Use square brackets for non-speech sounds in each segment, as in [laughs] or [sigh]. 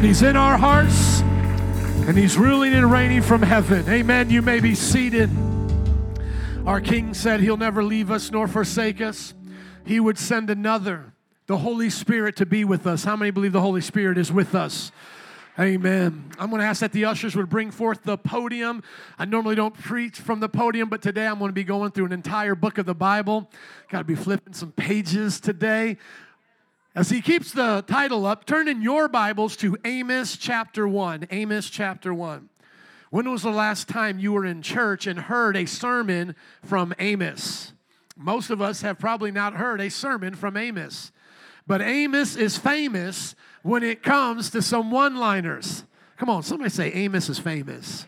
And He's in our hearts, and He's ruling and reigning from heaven. Amen. You may be seated. Our King said He'll never leave us nor forsake us. He would send another, the Holy Spirit, to be with us. How many believe the Holy Spirit is with us? Amen. I'm going to ask that the ushers would bring forth the podium. I normally don't preach from the podium, but today I'm going to be going through an entire book of the Bible. Got to be flipping some pages today. As he keeps the title up, turn in your Bibles to Amos chapter 1. Amos chapter 1. When was the last time you were in church and heard a sermon from Amos? Most of us have probably not heard a sermon from Amos. But Amos is famous when it comes to some one liners. Come on, somebody say Amos is famous.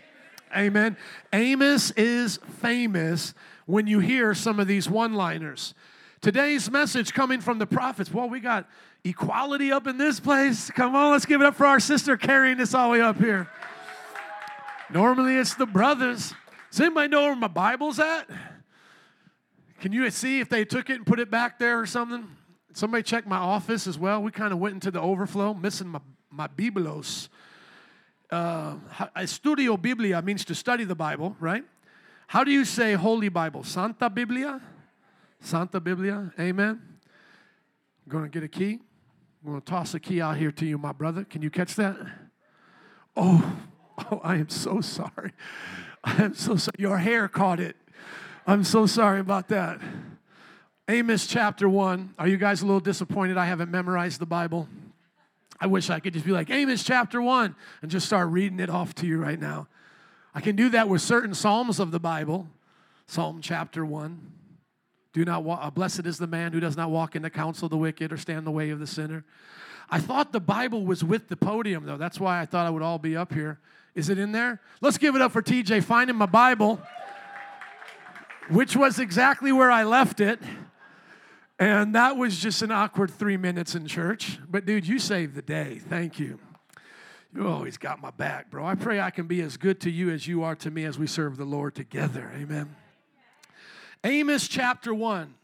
Amen. Amos is famous when you hear some of these one liners. Today's message coming from the prophets. Well, we got equality up in this place. Come on, let's give it up for our sister carrying this all the way up here. Normally it's the brothers. Does anybody know where my Bible's at? Can you see if they took it and put it back there or something? Somebody check my office as well. We kind of went into the overflow, missing my, my Biblos. Uh, Studio Biblia means to study the Bible, right? How do you say Holy Bible? Santa Biblia? Santa Biblia, amen. I'm going to get a key. I'm going to toss a key out here to you, my brother. Can you catch that? Oh, oh, I am so sorry. I am so sorry. Your hair caught it. I'm so sorry about that. Amos chapter 1. Are you guys a little disappointed I haven't memorized the Bible? I wish I could just be like, Amos chapter 1, and just start reading it off to you right now. I can do that with certain Psalms of the Bible. Psalm chapter 1. Do not walk, uh, blessed is the man who does not walk in the counsel of the wicked or stand in the way of the sinner. I thought the Bible was with the podium, though. That's why I thought I would all be up here. Is it in there? Let's give it up for TJ finding my Bible, which was exactly where I left it. And that was just an awkward three minutes in church. But, dude, you saved the day. Thank you. You always got my back, bro. I pray I can be as good to you as you are to me as we serve the Lord together. Amen. Amos chapter 1.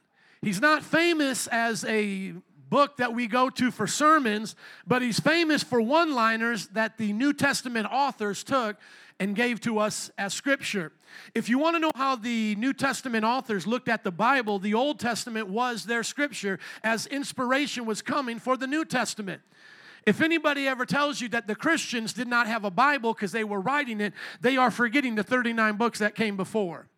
He's not famous as a book that we go to for sermons, but he's famous for one liners that the New Testament authors took and gave to us as scripture. If you want to know how the New Testament authors looked at the Bible, the Old Testament was their scripture as inspiration was coming for the New Testament. If anybody ever tells you that the Christians did not have a Bible because they were writing it, they are forgetting the 39 books that came before.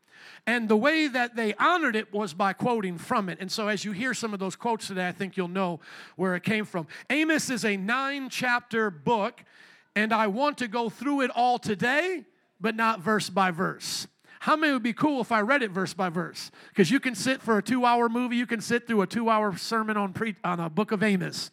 And the way that they honored it was by quoting from it. And so, as you hear some of those quotes today, I think you'll know where it came from. Amos is a nine chapter book, and I want to go through it all today, but not verse by verse. How many would be cool if I read it verse by verse? Because you can sit for a two hour movie, you can sit through a two hour sermon on, pre- on a book of Amos.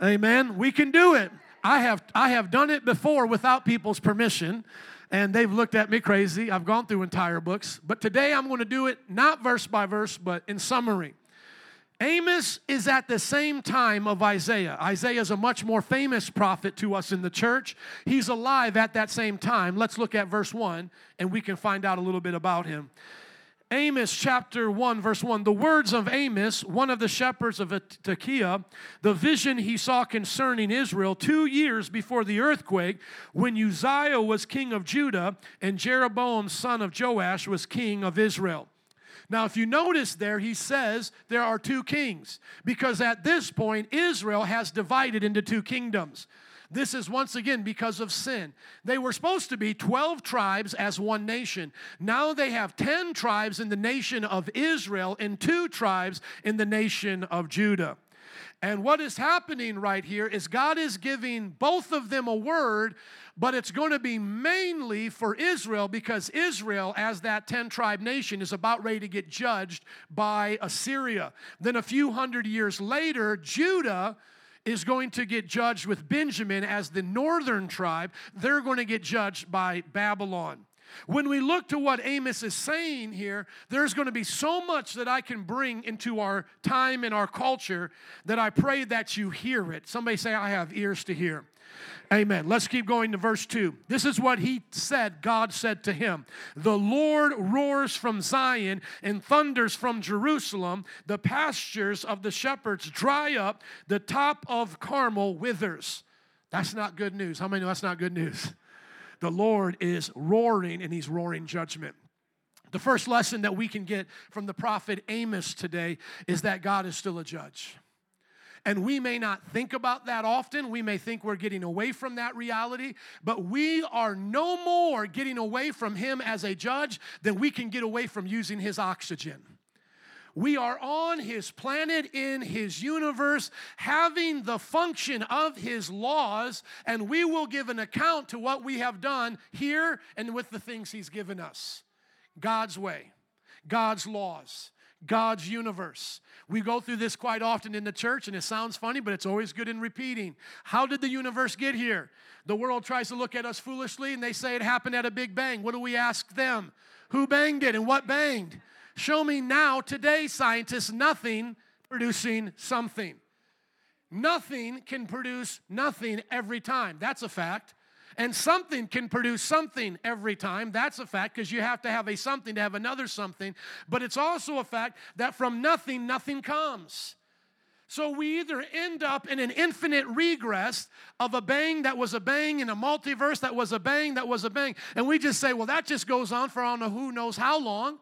Amen. We can do it. I have, I have done it before without people's permission and they've looked at me crazy. I've gone through entire books, but today I'm going to do it not verse by verse, but in summary. Amos is at the same time of Isaiah. Isaiah is a much more famous prophet to us in the church. He's alive at that same time. Let's look at verse 1 and we can find out a little bit about him. Amos chapter 1, verse 1. The words of Amos, one of the shepherds of Tekoa, the vision he saw concerning Israel two years before the earthquake, when Uzziah was king of Judah and Jeroboam, son of Joash, was king of Israel. Now, if you notice there, he says there are two kings, because at this point, Israel has divided into two kingdoms. This is once again because of sin. They were supposed to be 12 tribes as one nation. Now they have 10 tribes in the nation of Israel and two tribes in the nation of Judah. And what is happening right here is God is giving both of them a word, but it's going to be mainly for Israel because Israel, as that 10 tribe nation, is about ready to get judged by Assyria. Then a few hundred years later, Judah is going to get judged with Benjamin as the northern tribe. They're going to get judged by Babylon. When we look to what Amos is saying here, there's going to be so much that I can bring into our time and our culture that I pray that you hear it. Somebody say, I have ears to hear. Amen. Let's keep going to verse 2. This is what he said, God said to him The Lord roars from Zion and thunders from Jerusalem. The pastures of the shepherds dry up, the top of Carmel withers. That's not good news. How many know that's not good news? The Lord is roaring and he's roaring judgment. The first lesson that we can get from the prophet Amos today is that God is still a judge. And we may not think about that often. We may think we're getting away from that reality, but we are no more getting away from Him as a judge than we can get away from using His oxygen. We are on His planet, in His universe, having the function of His laws, and we will give an account to what we have done here and with the things He's given us. God's way, God's laws. God's universe. We go through this quite often in the church, and it sounds funny, but it's always good in repeating. How did the universe get here? The world tries to look at us foolishly, and they say it happened at a big bang. What do we ask them? Who banged it and what banged? Show me now, today, scientists, nothing producing something. Nothing can produce nothing every time. That's a fact. And something can produce something every time. That's a fact because you have to have a something to have another something. But it's also a fact that from nothing, nothing comes. So we either end up in an infinite regress of a bang that was a bang in a multiverse that was a bang that was a bang. And we just say, well, that just goes on for I don't know who knows how long.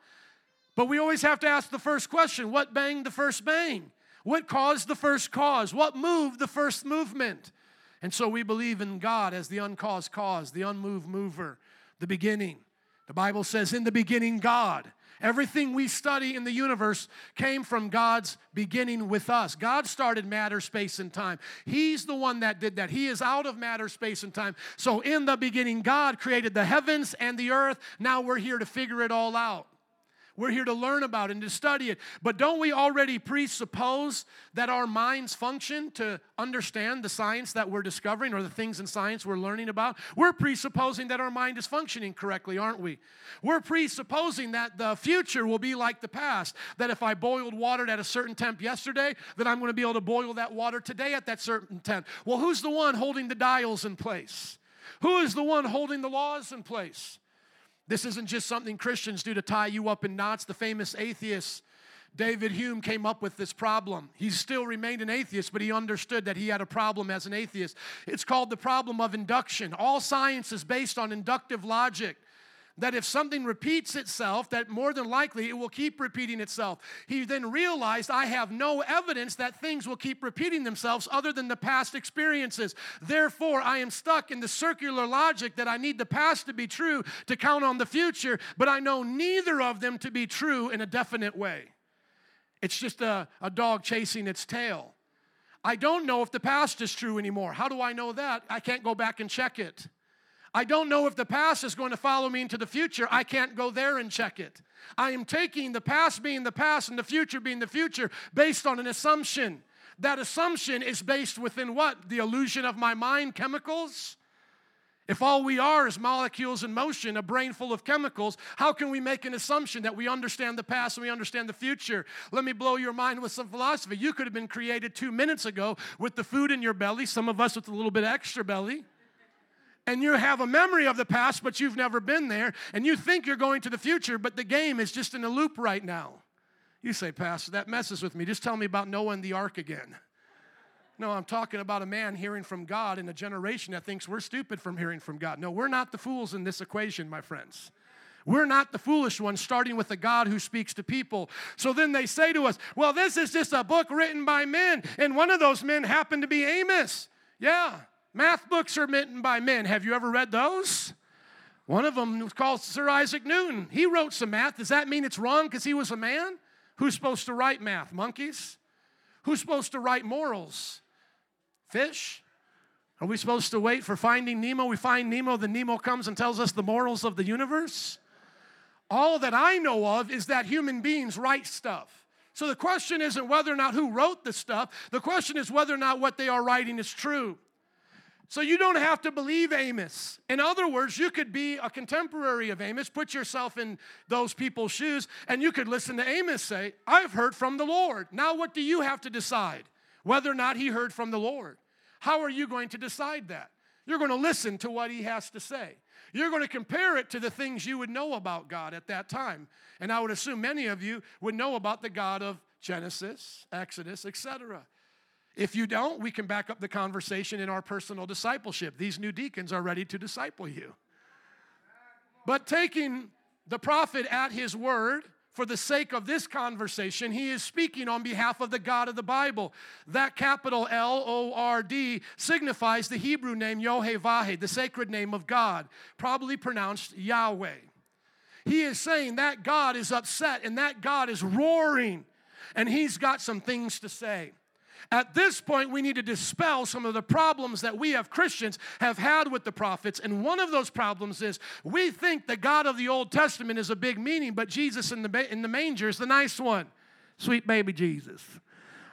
But we always have to ask the first question what banged the first bang? What caused the first cause? What moved the first movement? And so we believe in God as the uncaused cause, the unmoved mover, the beginning. The Bible says, in the beginning, God. Everything we study in the universe came from God's beginning with us. God started matter, space, and time. He's the one that did that. He is out of matter, space, and time. So, in the beginning, God created the heavens and the earth. Now we're here to figure it all out. We're here to learn about and to study it. But don't we already presuppose that our minds function to understand the science that we're discovering or the things in science we're learning about? We're presupposing that our mind is functioning correctly, aren't we? We're presupposing that the future will be like the past. That if I boiled water at a certain temp yesterday, that I'm going to be able to boil that water today at that certain temp. Well, who's the one holding the dials in place? Who is the one holding the laws in place? This isn't just something Christians do to tie you up in knots. The famous atheist David Hume came up with this problem. He still remained an atheist, but he understood that he had a problem as an atheist. It's called the problem of induction. All science is based on inductive logic that if something repeats itself, that more than likely it will keep repeating itself. He then realized, I have no evidence that things will keep repeating themselves other than the past experiences. Therefore, I am stuck in the circular logic that I need the past to be true to count on the future, but I know neither of them to be true in a definite way. It's just a, a dog chasing its tail. I don't know if the past is true anymore. How do I know that? I can't go back and check it. I don't know if the past is going to follow me into the future. I can't go there and check it. I am taking the past being the past and the future being the future based on an assumption. That assumption is based within what? The illusion of my mind, chemicals? If all we are is molecules in motion, a brain full of chemicals, how can we make an assumption that we understand the past and we understand the future? Let me blow your mind with some philosophy. You could have been created two minutes ago with the food in your belly, some of us with a little bit extra belly and you have a memory of the past, but you've never been there, and you think you're going to the future, but the game is just in a loop right now. You say, Pastor, that messes with me. Just tell me about Noah and the ark again. No, I'm talking about a man hearing from God in a generation that thinks we're stupid from hearing from God. No, we're not the fools in this equation, my friends. We're not the foolish ones, starting with a God who speaks to people. So then they say to us, Well, this is just a book written by men, and one of those men happened to be Amos. Yeah, Math books are written by men. Have you ever read those? One of them was called Sir Isaac Newton. He wrote some math. Does that mean it's wrong because he was a man? Who's supposed to write math? Monkeys? Who's supposed to write morals? Fish? Are we supposed to wait for finding Nemo? We find Nemo, then Nemo comes and tells us the morals of the universe? All that I know of is that human beings write stuff. So the question isn't whether or not who wrote the stuff, the question is whether or not what they are writing is true. So you don't have to believe Amos. In other words, you could be a contemporary of Amos, put yourself in those people's shoes, and you could listen to Amos say, I've heard from the Lord. Now, what do you have to decide? Whether or not he heard from the Lord. How are you going to decide that? You're going to listen to what he has to say. You're going to compare it to the things you would know about God at that time. And I would assume many of you would know about the God of Genesis, Exodus, etc. If you don't, we can back up the conversation in our personal discipleship. These new deacons are ready to disciple you. But taking the prophet at his word, for the sake of this conversation, he is speaking on behalf of the God of the Bible. That capital L O R D signifies the Hebrew name Yohevah, the sacred name of God, probably pronounced Yahweh. He is saying that God is upset and that God is roaring, and he's got some things to say. At this point, we need to dispel some of the problems that we as Christians have had with the prophets. And one of those problems is we think the God of the Old Testament is a big meaning, but Jesus in the, in the manger is the nice one. Sweet baby Jesus.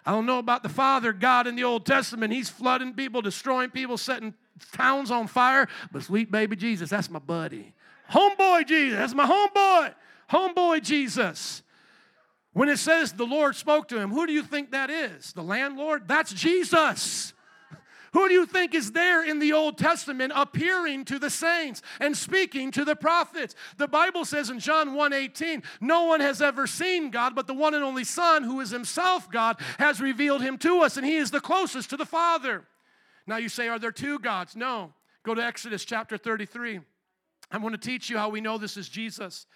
I don't know about the Father God in the Old Testament. He's flooding people, destroying people, setting towns on fire. But sweet baby Jesus, that's my buddy. Homeboy Jesus, that's my homeboy. Homeboy Jesus. When it says the Lord spoke to him, who do you think that is? The landlord? That's Jesus. Who do you think is there in the Old Testament appearing to the saints and speaking to the prophets? The Bible says in John 1:18, no one has ever seen God, but the one and only Son, who is himself God, has revealed him to us, and he is the closest to the Father. Now you say, are there two gods? No. Go to Exodus chapter 33. I want to teach you how we know this is Jesus.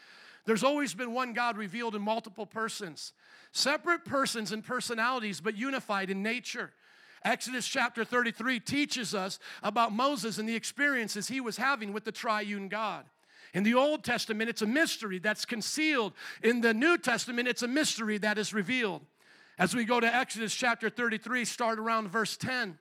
There's always been one God revealed in multiple persons, separate persons and personalities, but unified in nature. Exodus chapter 33 teaches us about Moses and the experiences he was having with the triune God. In the Old Testament, it's a mystery that's concealed. In the New Testament, it's a mystery that is revealed. As we go to Exodus chapter 33, start around verse 10.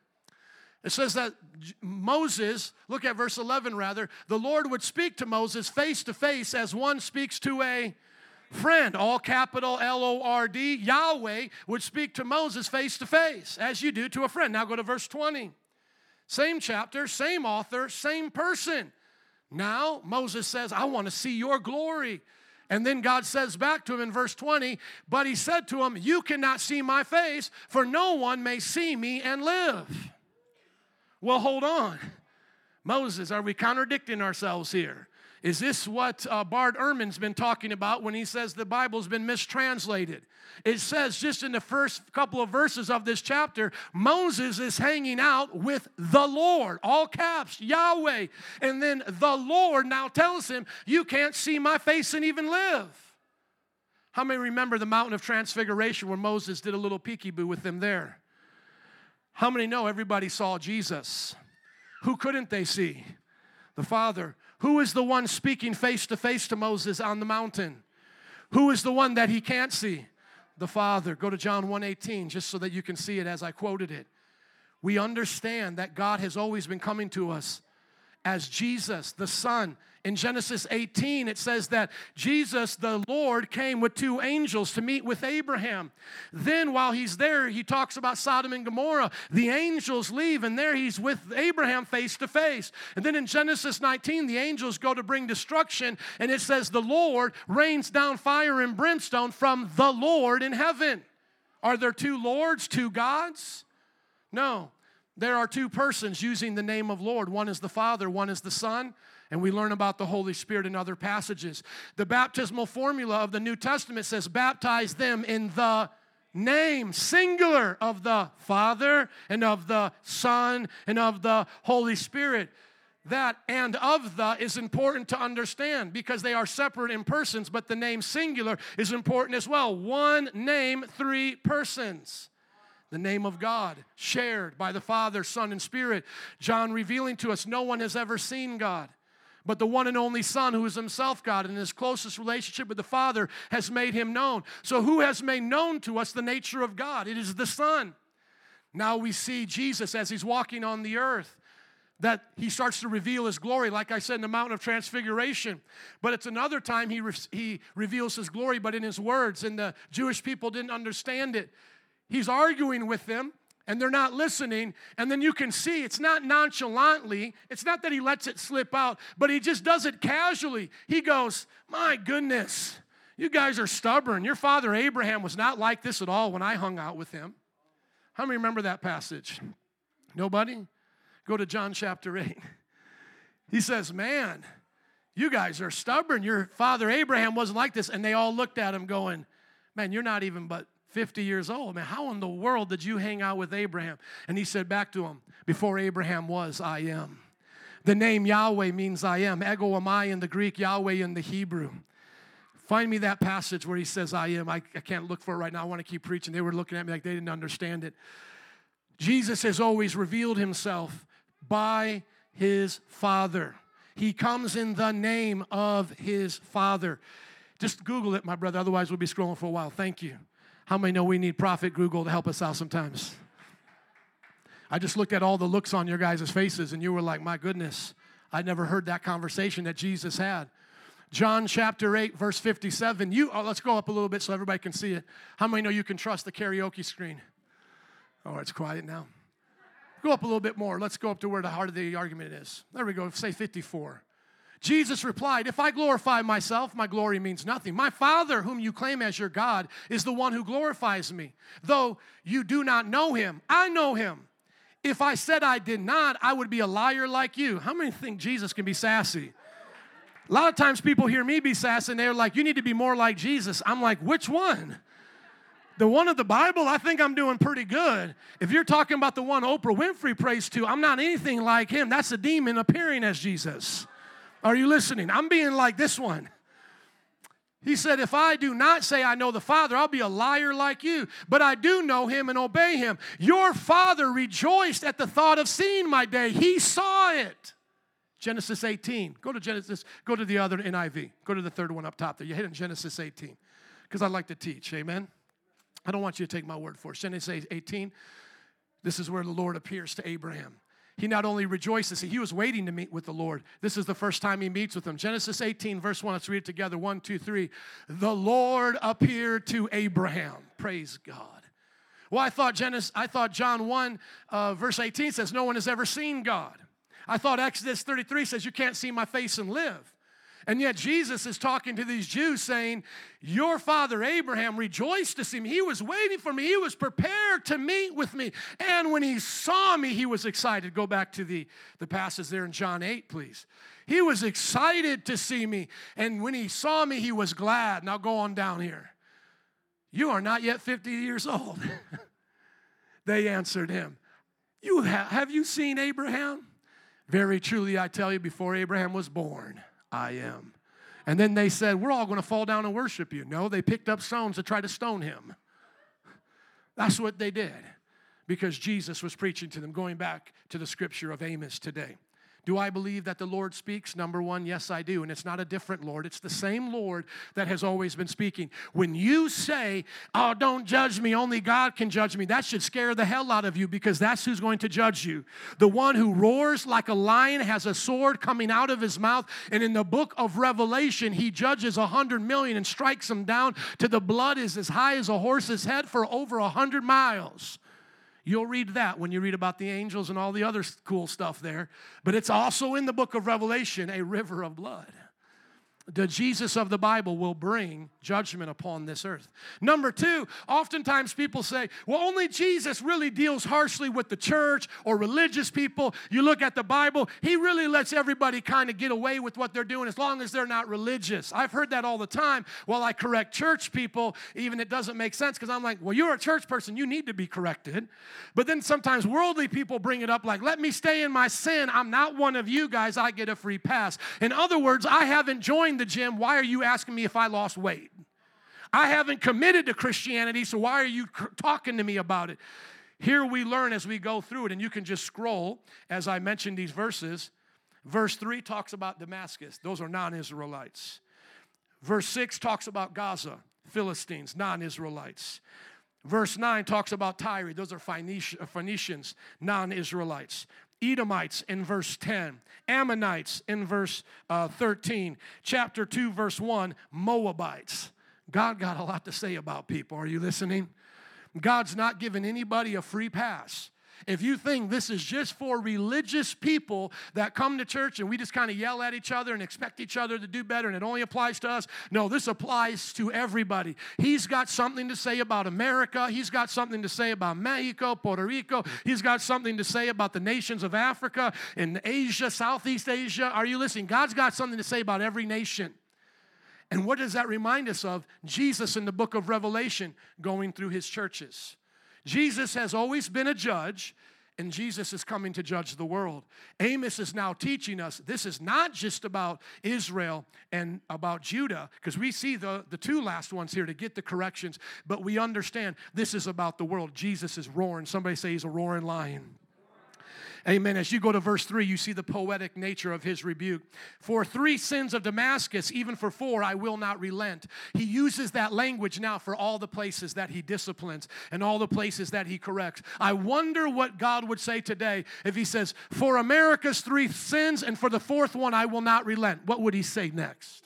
It says that Moses, look at verse 11 rather, the Lord would speak to Moses face to face as one speaks to a friend, all capital L O R D. Yahweh would speak to Moses face to face as you do to a friend. Now go to verse 20. Same chapter, same author, same person. Now Moses says, I want to see your glory. And then God says back to him in verse 20, But he said to him, You cannot see my face, for no one may see me and live. Well, hold on. Moses, are we contradicting ourselves here? Is this what uh, Bart Ehrman's been talking about when he says the Bible's been mistranslated? It says just in the first couple of verses of this chapter, Moses is hanging out with the Lord, all caps, Yahweh. And then the Lord now tells him, You can't see my face and even live. How many remember the mountain of transfiguration where Moses did a little peekaboo with them there? How many know everybody saw Jesus? Who couldn't they see? The Father. Who is the one speaking face to face to Moses on the mountain? Who is the one that he can't see? The Father. Go to John 1:18 just so that you can see it as I quoted it. We understand that God has always been coming to us as Jesus, the Son, in Genesis 18, it says that Jesus, the Lord, came with two angels to meet with Abraham. Then, while he's there, he talks about Sodom and Gomorrah. The angels leave, and there he's with Abraham face to face. And then in Genesis 19, the angels go to bring destruction, and it says, The Lord rains down fire and brimstone from the Lord in heaven. Are there two Lords, two gods? No. There are two persons using the name of Lord. One is the Father, one is the Son. And we learn about the Holy Spirit in other passages. The baptismal formula of the New Testament says, baptize them in the name, singular, of the Father and of the Son and of the Holy Spirit. That and of the is important to understand because they are separate in persons, but the name singular is important as well. One name, three persons the name of God, shared by the Father, Son, and Spirit. John revealing to us no one has ever seen God. But the one and only Son, who is himself God, and his closest relationship with the Father, has made him known. So, who has made known to us the nature of God? It is the Son. Now we see Jesus as he's walking on the earth, that he starts to reveal his glory, like I said, in the mountain of transfiguration. But it's another time he, re- he reveals his glory, but in his words, and the Jewish people didn't understand it. He's arguing with them and they're not listening. And then you can see it's not nonchalantly, it's not that he lets it slip out, but he just does it casually. He goes, My goodness, you guys are stubborn. Your father Abraham was not like this at all when I hung out with him. How many remember that passage? Nobody? Go to John chapter 8. He says, Man, you guys are stubborn. Your father Abraham wasn't like this. And they all looked at him going, Man, you're not even but 50 years old. Man, how in the world did you hang out with Abraham? And he said back to him, Before Abraham was, I am. The name Yahweh means I am. Ego eimi in the Greek, Yahweh in the Hebrew. Find me that passage where he says, I am. I, I can't look for it right now. I want to keep preaching. They were looking at me like they didn't understand it. Jesus has always revealed himself by his Father. He comes in the name of his Father. Just Google it, my brother, otherwise we'll be scrolling for a while. Thank you. How many know we need Prophet Google to help us out sometimes? I just looked at all the looks on your guys' faces and you were like, my goodness, I never heard that conversation that Jesus had. John chapter 8, verse 57. You oh, let's go up a little bit so everybody can see it. How many know you can trust the karaoke screen? Oh, it's quiet now. Go up a little bit more. Let's go up to where the heart of the argument is. There we go. Say 54. Jesus replied, If I glorify myself, my glory means nothing. My Father, whom you claim as your God, is the one who glorifies me. Though you do not know him, I know him. If I said I did not, I would be a liar like you. How many think Jesus can be sassy? A lot of times people hear me be sassy and they're like, You need to be more like Jesus. I'm like, Which one? The one of the Bible, I think I'm doing pretty good. If you're talking about the one Oprah Winfrey prays to, I'm not anything like him. That's a demon appearing as Jesus. Are you listening? I'm being like this one. He said, If I do not say I know the Father, I'll be a liar like you. But I do know him and obey him. Your father rejoiced at the thought of seeing my day. He saw it. Genesis 18. Go to Genesis, go to the other NIV. Go to the third one up top there. You hit in Genesis 18 because I like to teach. Amen. I don't want you to take my word for it. Genesis 18, this is where the Lord appears to Abraham. He not only rejoices, he was waiting to meet with the Lord. This is the first time he meets with him. Genesis 18, verse 1. Let's read it together. One, two, three. The Lord appeared to Abraham. Praise God. Well, I thought Genesis, I thought John 1, uh, verse 18 says, No one has ever seen God. I thought Exodus 33 says, You can't see my face and live. And yet Jesus is talking to these Jews saying, Your father Abraham rejoiced to see me. He was waiting for me. He was prepared to meet with me. And when he saw me, he was excited. Go back to the, the passage there in John 8, please. He was excited to see me. And when he saw me, he was glad. Now go on down here. You are not yet 50 years old. [laughs] they answered him, You have, have you seen Abraham? Very truly, I tell you, before Abraham was born, I am. And then they said, We're all going to fall down and worship you. No, they picked up stones to try to stone him. That's what they did because Jesus was preaching to them, going back to the scripture of Amos today. Do I believe that the Lord speaks? Number one, yes, I do. And it's not a different Lord, it's the same Lord that has always been speaking. When you say, Oh, don't judge me, only God can judge me, that should scare the hell out of you because that's who's going to judge you. The one who roars like a lion has a sword coming out of his mouth. And in the book of Revelation, he judges a hundred million and strikes them down to the blood is as high as a horse's head for over a hundred miles. You'll read that when you read about the angels and all the other cool stuff there. But it's also in the book of Revelation a river of blood the Jesus of the Bible will bring judgment upon this earth. Number two, oftentimes people say, well, only Jesus really deals harshly with the church or religious people. You look at the Bible, he really lets everybody kind of get away with what they're doing as long as they're not religious. I've heard that all the time while I correct church people, even it doesn't make sense because I'm like, well, you're a church person, you need to be corrected. But then sometimes worldly people bring it up like, let me stay in my sin. I'm not one of you guys, I get a free pass. In other words, I haven't joined the gym, why are you asking me if I lost weight? I haven't committed to Christianity, so why are you talking to me about it? Here we learn as we go through it, and you can just scroll as I mentioned these verses. Verse 3 talks about Damascus, those are non Israelites. Verse 6 talks about Gaza, Philistines, non Israelites. Verse 9 talks about Tyre, those are Phoenicians, non Israelites. Edomites in verse 10, Ammonites in verse uh, 13, chapter 2, verse 1, Moabites. God got a lot to say about people. Are you listening? God's not giving anybody a free pass. If you think this is just for religious people that come to church and we just kind of yell at each other and expect each other to do better and it only applies to us, no, this applies to everybody. He's got something to say about America. He's got something to say about Mexico, Puerto Rico. He's got something to say about the nations of Africa and Asia, Southeast Asia. Are you listening? God's got something to say about every nation. And what does that remind us of? Jesus in the book of Revelation going through his churches. Jesus has always been a judge, and Jesus is coming to judge the world. Amos is now teaching us this is not just about Israel and about Judah, because we see the, the two last ones here to get the corrections, but we understand this is about the world. Jesus is roaring. Somebody say he's a roaring lion. Amen. As you go to verse 3, you see the poetic nature of his rebuke. For three sins of Damascus, even for four, I will not relent. He uses that language now for all the places that he disciplines and all the places that he corrects. I wonder what God would say today if he says, For America's three sins and for the fourth one, I will not relent. What would he say next?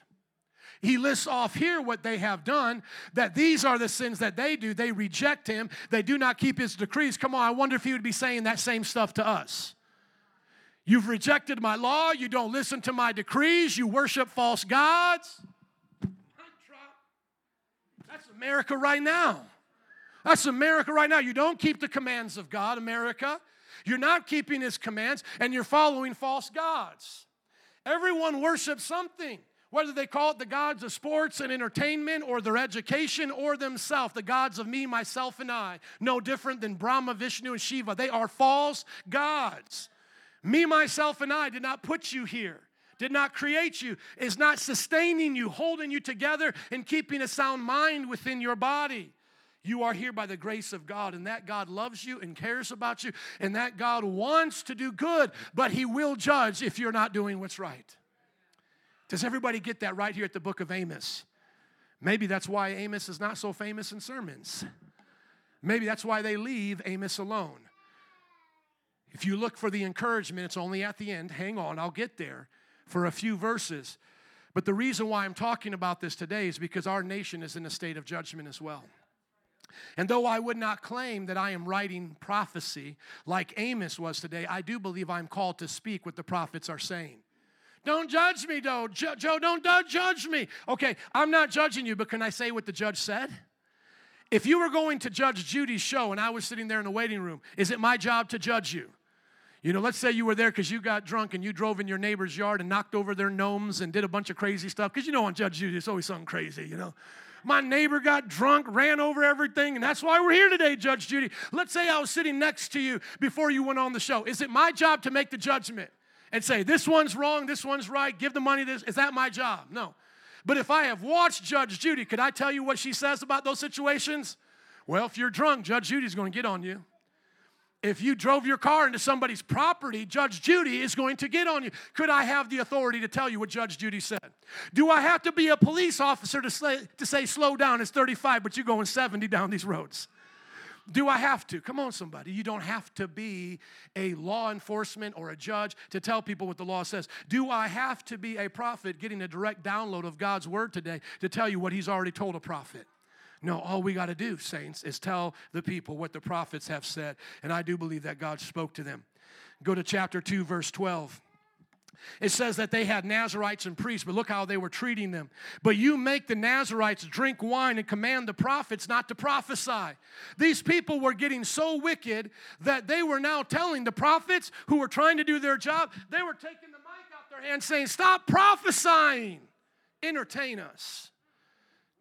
He lists off here what they have done, that these are the sins that they do. They reject him, they do not keep his decrees. Come on, I wonder if he would be saying that same stuff to us. You've rejected my law, you don't listen to my decrees, you worship false gods. That's America right now. That's America right now. You don't keep the commands of God, America. You're not keeping his commands, and you're following false gods. Everyone worships something whether they call it the gods of sports and entertainment or their education or themselves, the gods of me, myself, and I, no different than Brahma, Vishnu, and Shiva. They are false gods. Me, myself, and I did not put you here, did not create you, is not sustaining you, holding you together, and keeping a sound mind within your body. You are here by the grace of God, and that God loves you and cares about you, and that God wants to do good, but He will judge if you're not doing what's right. Does everybody get that right here at the book of Amos? Maybe that's why Amos is not so famous in sermons. Maybe that's why they leave Amos alone. If you look for the encouragement, it's only at the end. Hang on, I'll get there for a few verses. But the reason why I'm talking about this today is because our nation is in a state of judgment as well. And though I would not claim that I am writing prophecy like Amos was today, I do believe I'm called to speak what the prophets are saying. Don't judge me, Joe. Joe, don't judge me. Okay, I'm not judging you, but can I say what the judge said? If you were going to judge Judy's show and I was sitting there in the waiting room, is it my job to judge you? You know, let's say you were there because you got drunk and you drove in your neighbor's yard and knocked over their gnomes and did a bunch of crazy stuff. Because you know, on Judge Judy, it's always something crazy, you know. My neighbor got drunk, ran over everything, and that's why we're here today, Judge Judy. Let's say I was sitting next to you before you went on the show. Is it my job to make the judgment? And say, this one's wrong, this one's right, give the money this. Is that my job? No. But if I have watched Judge Judy, could I tell you what she says about those situations? Well, if you're drunk, Judge Judy's going to get on you. If you drove your car into somebody's property, Judge Judy is going to get on you. Could I have the authority to tell you what Judge Judy said? Do I have to be a police officer to say, to say slow down, it's 35, but you're going 70 down these roads? Do I have to? Come on, somebody. You don't have to be a law enforcement or a judge to tell people what the law says. Do I have to be a prophet getting a direct download of God's word today to tell you what he's already told a prophet? No, all we got to do, saints, is tell the people what the prophets have said. And I do believe that God spoke to them. Go to chapter 2, verse 12. It says that they had Nazarites and priests, but look how they were treating them. But you make the Nazarites drink wine and command the prophets not to prophesy. These people were getting so wicked that they were now telling the prophets who were trying to do their job, they were taking the mic out their hand saying, Stop prophesying, entertain us.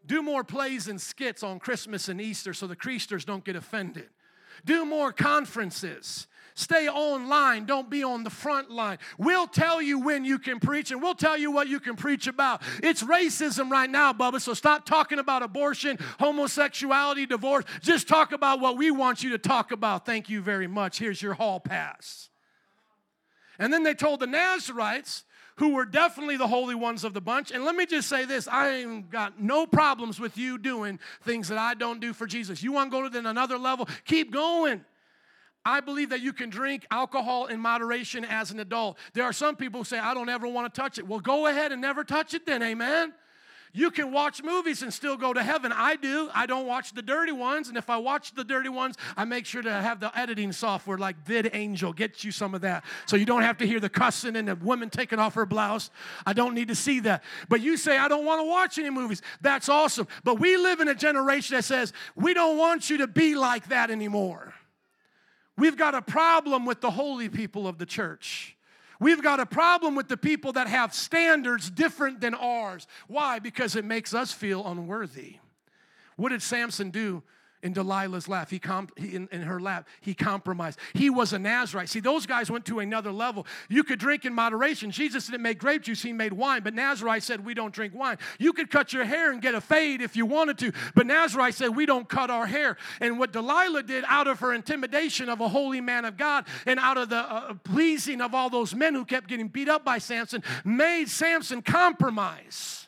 Do more plays and skits on Christmas and Easter so the Creasters don't get offended. Do more conferences. Stay online. Don't be on the front line. We'll tell you when you can preach and we'll tell you what you can preach about. It's racism right now, Bubba, so stop talking about abortion, homosexuality, divorce. Just talk about what we want you to talk about. Thank you very much. Here's your hall pass. And then they told the Nazarites, who were definitely the holy ones of the bunch. And let me just say this I ain't got no problems with you doing things that I don't do for Jesus. You want to go to another level? Keep going. I believe that you can drink alcohol in moderation as an adult. There are some people who say, I don't ever want to touch it. Well, go ahead and never touch it then, amen? You can watch movies and still go to heaven. I do. I don't watch the dirty ones. And if I watch the dirty ones, I make sure to have the editing software like VidAngel. Get you some of that. So you don't have to hear the cussing and the woman taking off her blouse. I don't need to see that. But you say, I don't want to watch any movies. That's awesome. But we live in a generation that says, we don't want you to be like that anymore. We've got a problem with the holy people of the church. We've got a problem with the people that have standards different than ours. Why? Because it makes us feel unworthy. What did Samson do in Delilah's lap. He, comp- he in, in, her lap. He compromised. He was a Nazarite. See, those guys went to another level. You could drink in moderation. Jesus didn't make grape juice, he made wine. But Nazarite said, We don't drink wine. You could cut your hair and get a fade if you wanted to. But Nazarite said, We don't cut our hair. And what Delilah did out of her intimidation of a holy man of God and out of the uh, pleasing of all those men who kept getting beat up by Samson, made Samson compromise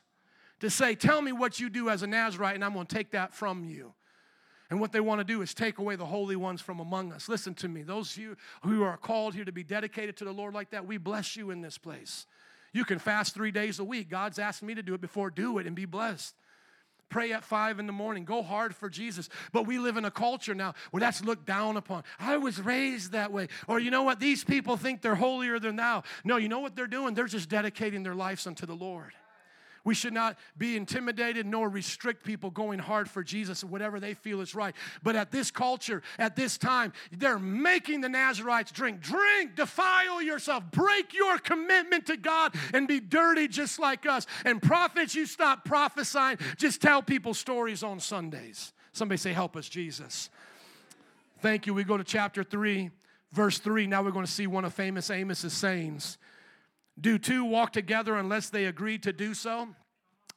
to say, Tell me what you do as a Nazarite, and I'm going to take that from you. And what they want to do is take away the holy ones from among us. Listen to me. Those of you who are called here to be dedicated to the Lord like that, we bless you in this place. You can fast three days a week. God's asked me to do it before. Do it and be blessed. Pray at five in the morning. Go hard for Jesus. But we live in a culture now where that's looked down upon. I was raised that way. Or you know what? These people think they're holier than thou. No, you know what they're doing? They're just dedicating their lives unto the Lord. We should not be intimidated nor restrict people going hard for Jesus and whatever they feel is right. But at this culture, at this time, they're making the Nazarites drink. Drink, defile yourself, break your commitment to God, and be dirty just like us. And prophets, you stop prophesying, just tell people stories on Sundays. Somebody say, Help us, Jesus. Thank you. We go to chapter 3, verse 3. Now we're going to see one of famous Amos's sayings. Do two walk together unless they agree to do so?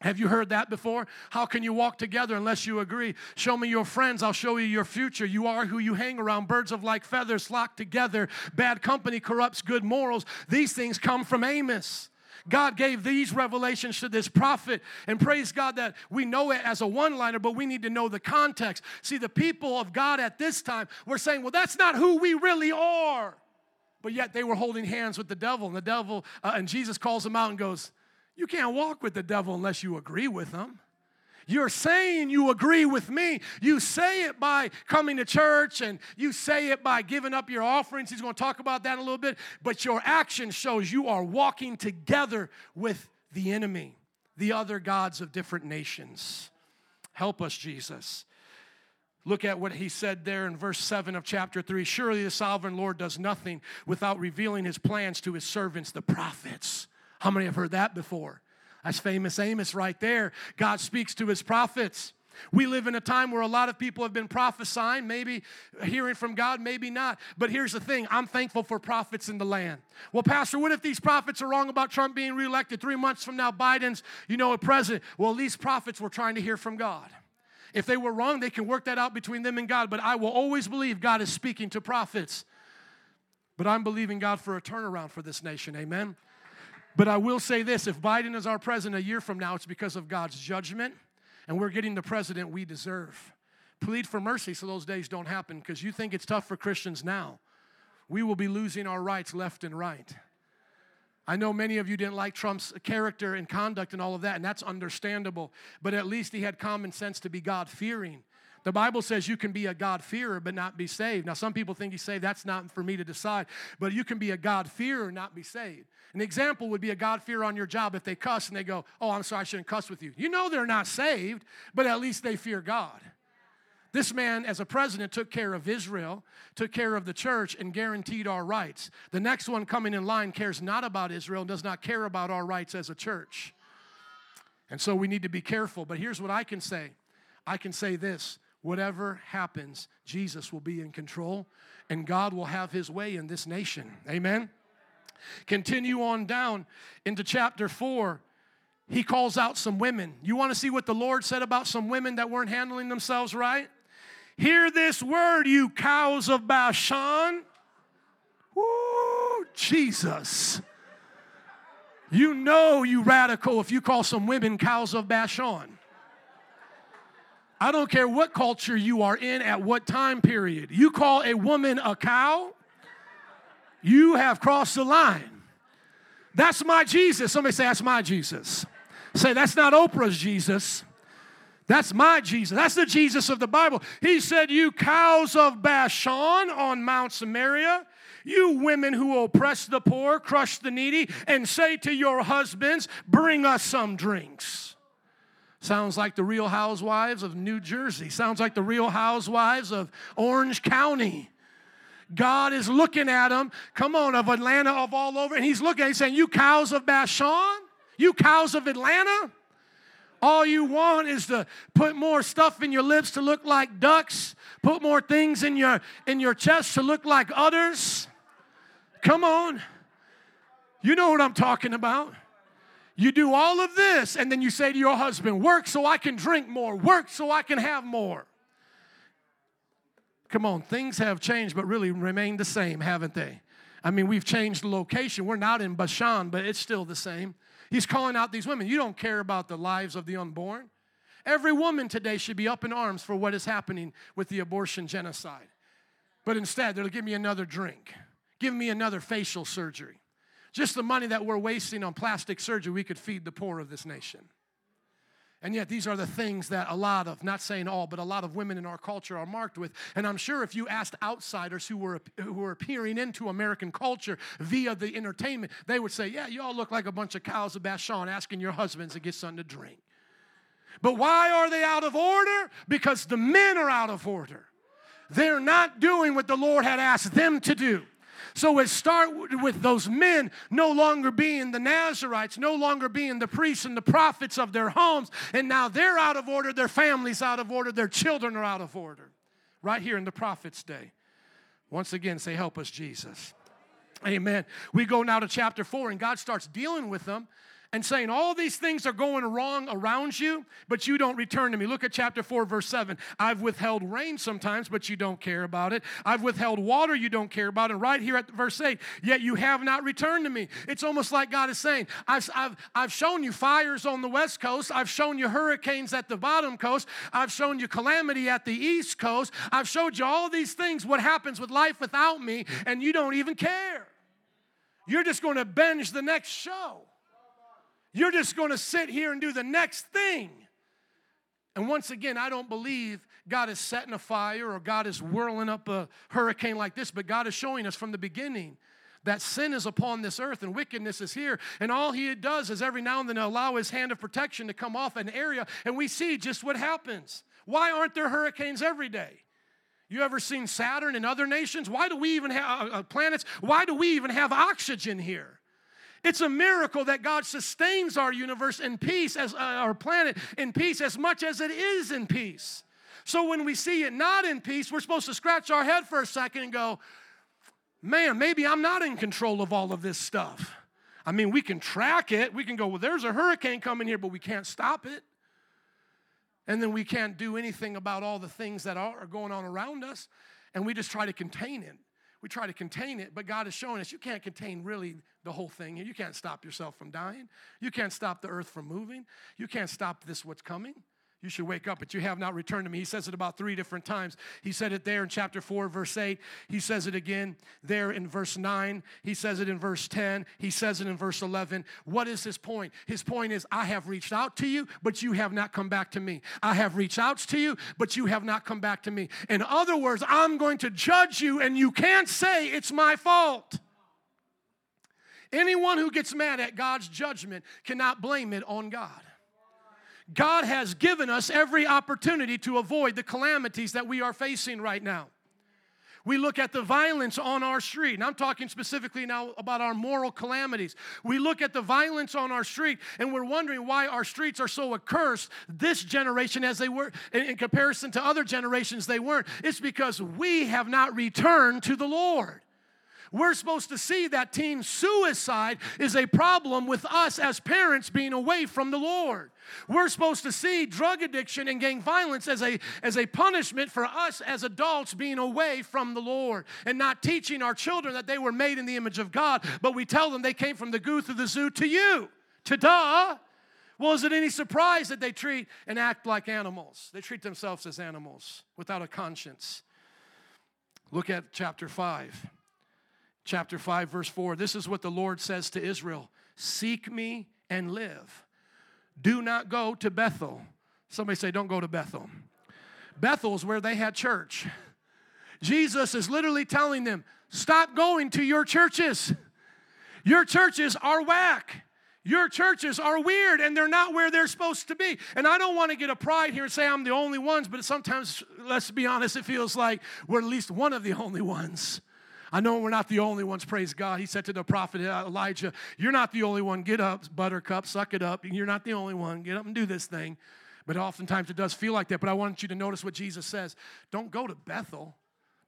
Have you heard that before? How can you walk together unless you agree? Show me your friends, I'll show you your future. You are who you hang around. Birds of like feathers flock together. Bad company corrupts good morals. These things come from Amos. God gave these revelations to this prophet, and praise God that we know it as a one liner, but we need to know the context. See, the people of God at this time were saying, Well, that's not who we really are but yet they were holding hands with the devil. And the devil, uh, and Jesus calls them out and goes, You can't walk with the devil unless you agree with him. You're saying you agree with me. You say it by coming to church and you say it by giving up your offerings. He's going to talk about that in a little bit. But your action shows you are walking together with the enemy, the other gods of different nations. Help us, Jesus. Look at what he said there in verse 7 of chapter 3. Surely the sovereign Lord does nothing without revealing his plans to his servants, the prophets. How many have heard that before? That's famous Amos right there. God speaks to his prophets. We live in a time where a lot of people have been prophesying, maybe hearing from God, maybe not. But here's the thing I'm thankful for prophets in the land. Well, Pastor, what if these prophets are wrong about Trump being reelected? Three months from now, Biden's, you know, a president. Well, these prophets were trying to hear from God. If they were wrong, they can work that out between them and God. But I will always believe God is speaking to prophets. But I'm believing God for a turnaround for this nation. Amen. But I will say this if Biden is our president a year from now, it's because of God's judgment, and we're getting the president we deserve. Plead for mercy so those days don't happen because you think it's tough for Christians now. We will be losing our rights left and right. I know many of you didn't like Trump's character and conduct and all of that, and that's understandable. But at least he had common sense to be God fearing. The Bible says you can be a God-fearer but not be saved. Now, some people think he's saved. That's not for me to decide. But you can be a God-fearer and not be saved. An example would be a God-fearer on your job if they cuss and they go, Oh, I'm sorry, I shouldn't cuss with you. You know they're not saved, but at least they fear God. This man, as a president, took care of Israel, took care of the church, and guaranteed our rights. The next one coming in line cares not about Israel does not care about our rights as a church. And so we need to be careful. But here's what I can say I can say this whatever happens, Jesus will be in control, and God will have his way in this nation. Amen. Continue on down into chapter 4 he calls out some women. You want to see what the Lord said about some women that weren't handling themselves right? Hear this word, you cows of Bashan. Woo, Jesus. You know you radical if you call some women cows of Bashan. I don't care what culture you are in at what time period. You call a woman a cow, you have crossed the line. That's my Jesus. Somebody say, That's my Jesus. Say, That's not Oprah's Jesus. That's my Jesus. That's the Jesus of the Bible. He said, You cows of Bashan on Mount Samaria, you women who oppress the poor, crush the needy, and say to your husbands, Bring us some drinks. Sounds like the real housewives of New Jersey. Sounds like the real housewives of Orange County. God is looking at them, come on, of Atlanta, of all over, and He's looking, He's saying, You cows of Bashan, you cows of Atlanta, all you want is to put more stuff in your lips to look like ducks, put more things in your in your chest to look like others. Come on. You know what I'm talking about. You do all of this, and then you say to your husband, Work so I can drink more, work so I can have more. Come on, things have changed, but really remain the same, haven't they? I mean, we've changed the location. We're not in Bashan, but it's still the same. He's calling out these women. You don't care about the lives of the unborn. Every woman today should be up in arms for what is happening with the abortion genocide. But instead, they'll give me another drink, give me another facial surgery. Just the money that we're wasting on plastic surgery, we could feed the poor of this nation. And yet, these are the things that a lot of, not saying all, but a lot of women in our culture are marked with. And I'm sure if you asked outsiders who were, who were peering into American culture via the entertainment, they would say, Yeah, you all look like a bunch of cows of Bashan asking your husbands to get something to drink. But why are they out of order? Because the men are out of order. They're not doing what the Lord had asked them to do. So it started with those men no longer being the Nazarites, no longer being the priests and the prophets of their homes, and now they're out of order, their family's out of order, their children are out of order. Right here in the prophet's day. Once again, say, Help us, Jesus. Amen. We go now to chapter 4, and God starts dealing with them and saying, All these things are going wrong around you, but you don't return to me. Look at chapter 4, verse 7. I've withheld rain sometimes, but you don't care about it. I've withheld water, you don't care about it. And right here at verse 8, yet you have not returned to me. It's almost like God is saying, I've, I've, I've shown you fires on the west coast, I've shown you hurricanes at the bottom coast, I've shown you calamity at the east coast, I've showed you all these things, what happens with life without me, and you don't even care. You're just going to binge the next show. You're just going to sit here and do the next thing. And once again, I don't believe God is setting a fire or God is whirling up a hurricane like this, but God is showing us from the beginning that sin is upon this earth and wickedness is here. And all he does is every now and then allow his hand of protection to come off an area, and we see just what happens. Why aren't there hurricanes every day? You ever seen Saturn and other nations? Why do we even have uh, planets? Why do we even have oxygen here? It's a miracle that God sustains our universe in peace, as uh, our planet in peace, as much as it is in peace. So when we see it not in peace, we're supposed to scratch our head for a second and go, man, maybe I'm not in control of all of this stuff. I mean, we can track it. We can go, well, there's a hurricane coming here, but we can't stop it. And then we can't do anything about all the things that are going on around us. And we just try to contain it. We try to contain it, but God is showing us you can't contain really the whole thing. You can't stop yourself from dying. You can't stop the earth from moving. You can't stop this what's coming. You should wake up, but you have not returned to me. He says it about three different times. He said it there in chapter 4, verse 8. He says it again there in verse 9. He says it in verse 10. He says it in verse 11. What is his point? His point is, I have reached out to you, but you have not come back to me. I have reached out to you, but you have not come back to me. In other words, I'm going to judge you, and you can't say it's my fault. Anyone who gets mad at God's judgment cannot blame it on God. God has given us every opportunity to avoid the calamities that we are facing right now. We look at the violence on our street, and I'm talking specifically now about our moral calamities. We look at the violence on our street, and we're wondering why our streets are so accursed this generation as they were in comparison to other generations they weren't. It's because we have not returned to the Lord. We're supposed to see that teen suicide is a problem with us as parents being away from the Lord. We're supposed to see drug addiction and gang violence as a, as a punishment for us as adults being away from the Lord and not teaching our children that they were made in the image of God, but we tell them they came from the goose of the zoo to you. Ta-da! Well, is it any surprise that they treat and act like animals? They treat themselves as animals without a conscience. Look at chapter 5 chapter 5, verse 4. This is what the Lord says to Israel Seek me and live. Do not go to Bethel. Somebody say, Don't go to Bethel. Bethel's where they had church. Jesus is literally telling them, Stop going to your churches. Your churches are whack. Your churches are weird and they're not where they're supposed to be. And I don't want to get a pride here and say I'm the only ones, but sometimes, let's be honest, it feels like we're at least one of the only ones. I know we're not the only ones, praise God. He said to the prophet uh, Elijah, You're not the only one. Get up, buttercup, suck it up. You're not the only one. Get up and do this thing. But oftentimes it does feel like that. But I want you to notice what Jesus says Don't go to Bethel,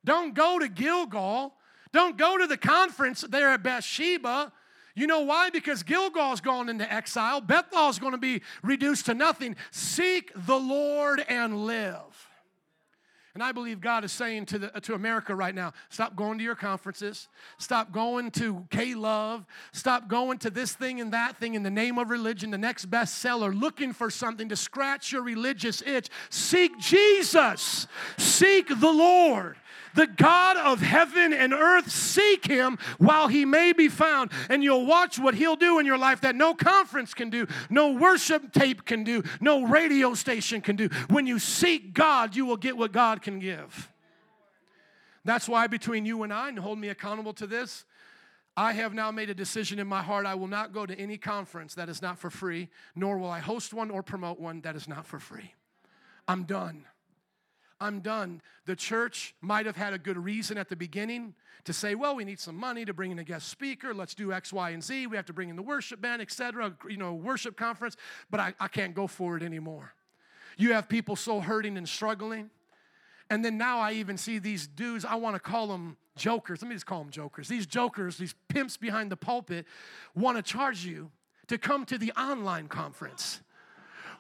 don't go to Gilgal, don't go to the conference there at Beersheba. You know why? Because Gilgal's gone into exile. Bethel's going to be reduced to nothing. Seek the Lord and live. And I believe God is saying to, the, to America right now stop going to your conferences, stop going to K Love, stop going to this thing and that thing in the name of religion, the next bestseller, looking for something to scratch your religious itch. Seek Jesus, seek the Lord the God of heaven and earth, seek him while he may be found. And you'll watch what he'll do in your life that no conference can do, no worship tape can do, no radio station can do. When you seek God, you will get what God can give. That's why between you and I, and hold me accountable to this, I have now made a decision in my heart I will not go to any conference that is not for free, nor will I host one or promote one that is not for free. I'm done. I'm done. The church might have had a good reason at the beginning to say, well, we need some money to bring in a guest speaker. Let's do X, Y, and Z. We have to bring in the worship band, etc. You know, worship conference. But I, I can't go for it anymore. You have people so hurting and struggling. And then now I even see these dudes, I want to call them jokers. Let me just call them jokers. These jokers, these pimps behind the pulpit, want to charge you to come to the online conference.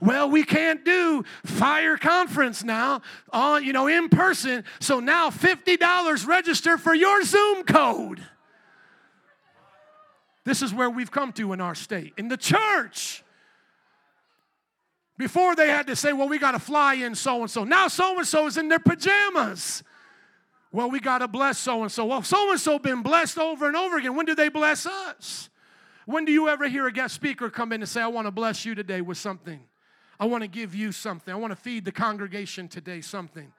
Well, we can't do fire conference now, uh, you know, in person. So now $50 register for your Zoom code. This is where we've come to in our state. In the church, before they had to say, well, we got to fly in so and so. Now so and so is in their pajamas. Well, we got to bless so and so. Well, so and so been blessed over and over again. When do they bless us? When do you ever hear a guest speaker come in and say, I want to bless you today with something? I want to give you something. I want to feed the congregation today something.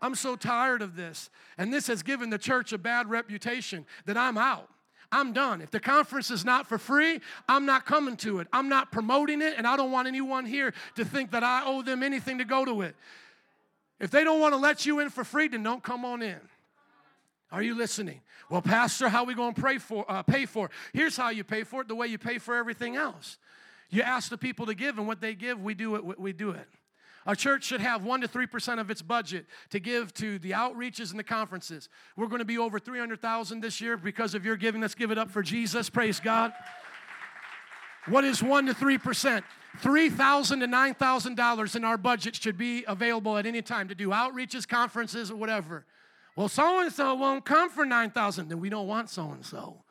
I'm so tired of this. And this has given the church a bad reputation that I'm out. I'm done. If the conference is not for free, I'm not coming to it. I'm not promoting it, and I don't want anyone here to think that I owe them anything to go to it. If they don't want to let you in for free, then don't come on in. Are you listening? Well, Pastor, how are we going to pray for, uh, pay for it? Here's how you pay for it the way you pay for everything else. You ask the people to give, and what they give, we do it. We do it. Our church should have 1% to 3% of its budget to give to the outreaches and the conferences. We're going to be over 300,000 this year because of your giving. Let's give it up for Jesus. Praise God. What is 1 to 3%? 3,000 to $9,000 in our budget should be available at any time to do outreaches, conferences, or whatever. Well, so and so won't come for 9,000. Then we don't want so and so.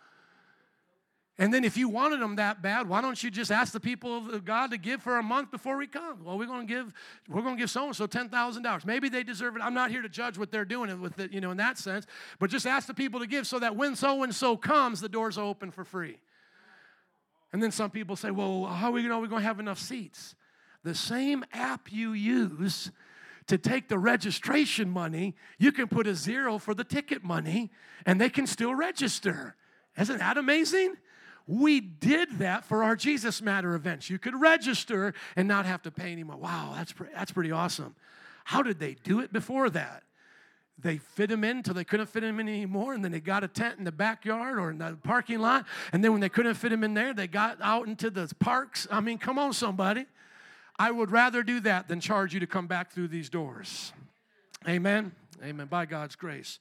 And then if you wanted them that bad, why don't you just ask the people of God to give for a month before we come? Well, we're going to give we're going to give so and so ten thousand dollars. Maybe they deserve it. I'm not here to judge what they're doing with it, you know, in that sense. But just ask the people to give so that when so and so comes, the doors are open for free. And then some people say, "Well, how are we going to have enough seats?" The same app you use to take the registration money, you can put a zero for the ticket money, and they can still register. Isn't that amazing? We did that for our Jesus Matter events. You could register and not have to pay anymore. Wow, that's, pre- that's pretty awesome. How did they do it before that? They fit them in until they couldn't fit them in anymore, and then they got a tent in the backyard or in the parking lot. And then when they couldn't fit them in there, they got out into the parks. I mean, come on, somebody. I would rather do that than charge you to come back through these doors. Amen. Amen. By God's grace.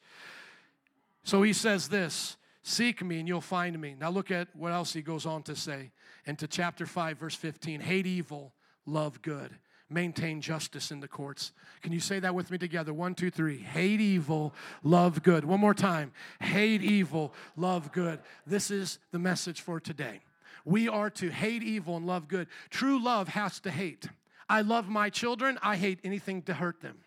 So he says this Seek me and you'll find me. Now look at what else he goes on to say. Into chapter 5, verse 15 hate evil, love good, maintain justice in the courts. Can you say that with me together? One, two, three. Hate evil, love good. One more time. Hate evil, love good. This is the message for today. We are to hate evil and love good. True love has to hate. I love my children, I hate anything to hurt them.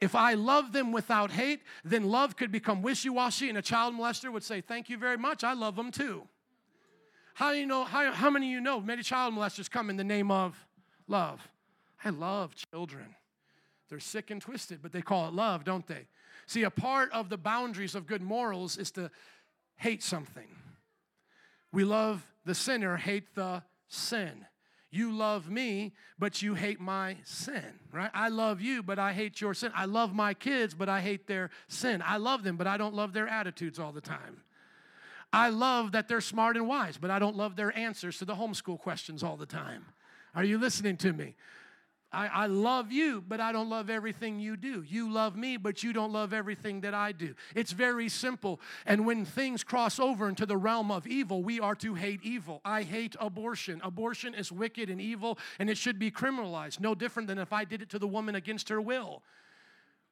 If I love them without hate, then love could become wishy washy, and a child molester would say, Thank you very much, I love them too. How do you know? How, how many of you know many child molesters come in the name of love? I love children. They're sick and twisted, but they call it love, don't they? See, a part of the boundaries of good morals is to hate something. We love the sinner, hate the sin. You love me, but you hate my sin, right? I love you, but I hate your sin. I love my kids, but I hate their sin. I love them, but I don't love their attitudes all the time. I love that they're smart and wise, but I don't love their answers to the homeschool questions all the time. Are you listening to me? I, I, love you, but I don't love everything you do. You love me, but you don't love everything that I do. It's very simple. And when things cross over into the realm of evil, we are to hate evil. I hate abortion. Abortion is wicked and evil, and it should be criminalized. No different than if I did it to the woman against her will.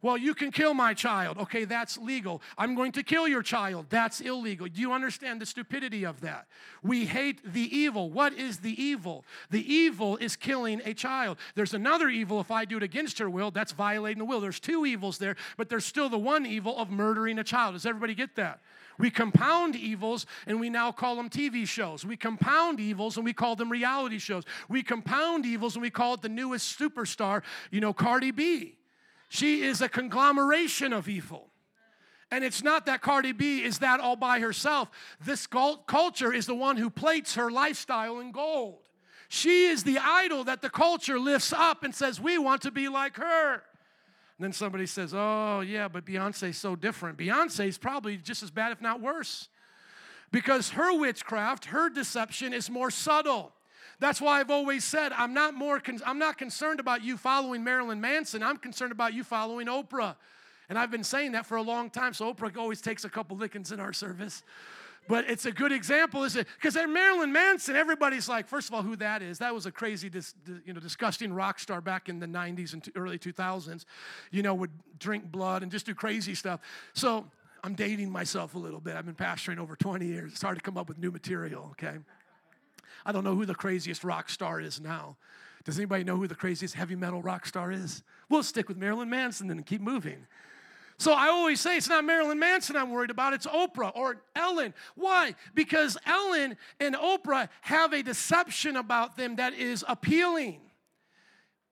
Well, you can kill my child. Okay, that's legal. I'm going to kill your child. That's illegal. Do you understand the stupidity of that? We hate the evil. What is the evil? The evil is killing a child. There's another evil if I do it against her will, that's violating the will. There's two evils there, but there's still the one evil of murdering a child. Does everybody get that? We compound evils and we now call them TV shows. We compound evils and we call them reality shows. We compound evils and we call it the newest superstar, you know, Cardi B. She is a conglomeration of evil. And it's not that Cardi B is that all by herself. This culture is the one who plates her lifestyle in gold. She is the idol that the culture lifts up and says, We want to be like her. And then somebody says, Oh, yeah, but Beyonce's so different. Beyonce's probably just as bad, if not worse. Because her witchcraft, her deception is more subtle. That's why I've always said I'm not more con- I'm not concerned about you following Marilyn Manson. I'm concerned about you following Oprah. And I've been saying that for a long time. So Oprah always takes a couple lickings in our service. But it's a good example, is it? Because at Marilyn Manson, everybody's like, first of all, who that is? That was a crazy, dis, you know, disgusting rock star back in the '90s and early 2000s. You know, would drink blood and just do crazy stuff. So I'm dating myself a little bit. I've been pastoring over 20 years. It's hard to come up with new material. Okay. I don't know who the craziest rock star is now. Does anybody know who the craziest heavy metal rock star is? We'll stick with Marilyn Manson and keep moving. So I always say it's not Marilyn Manson I'm worried about, it's Oprah or Ellen. Why? Because Ellen and Oprah have a deception about them that is appealing.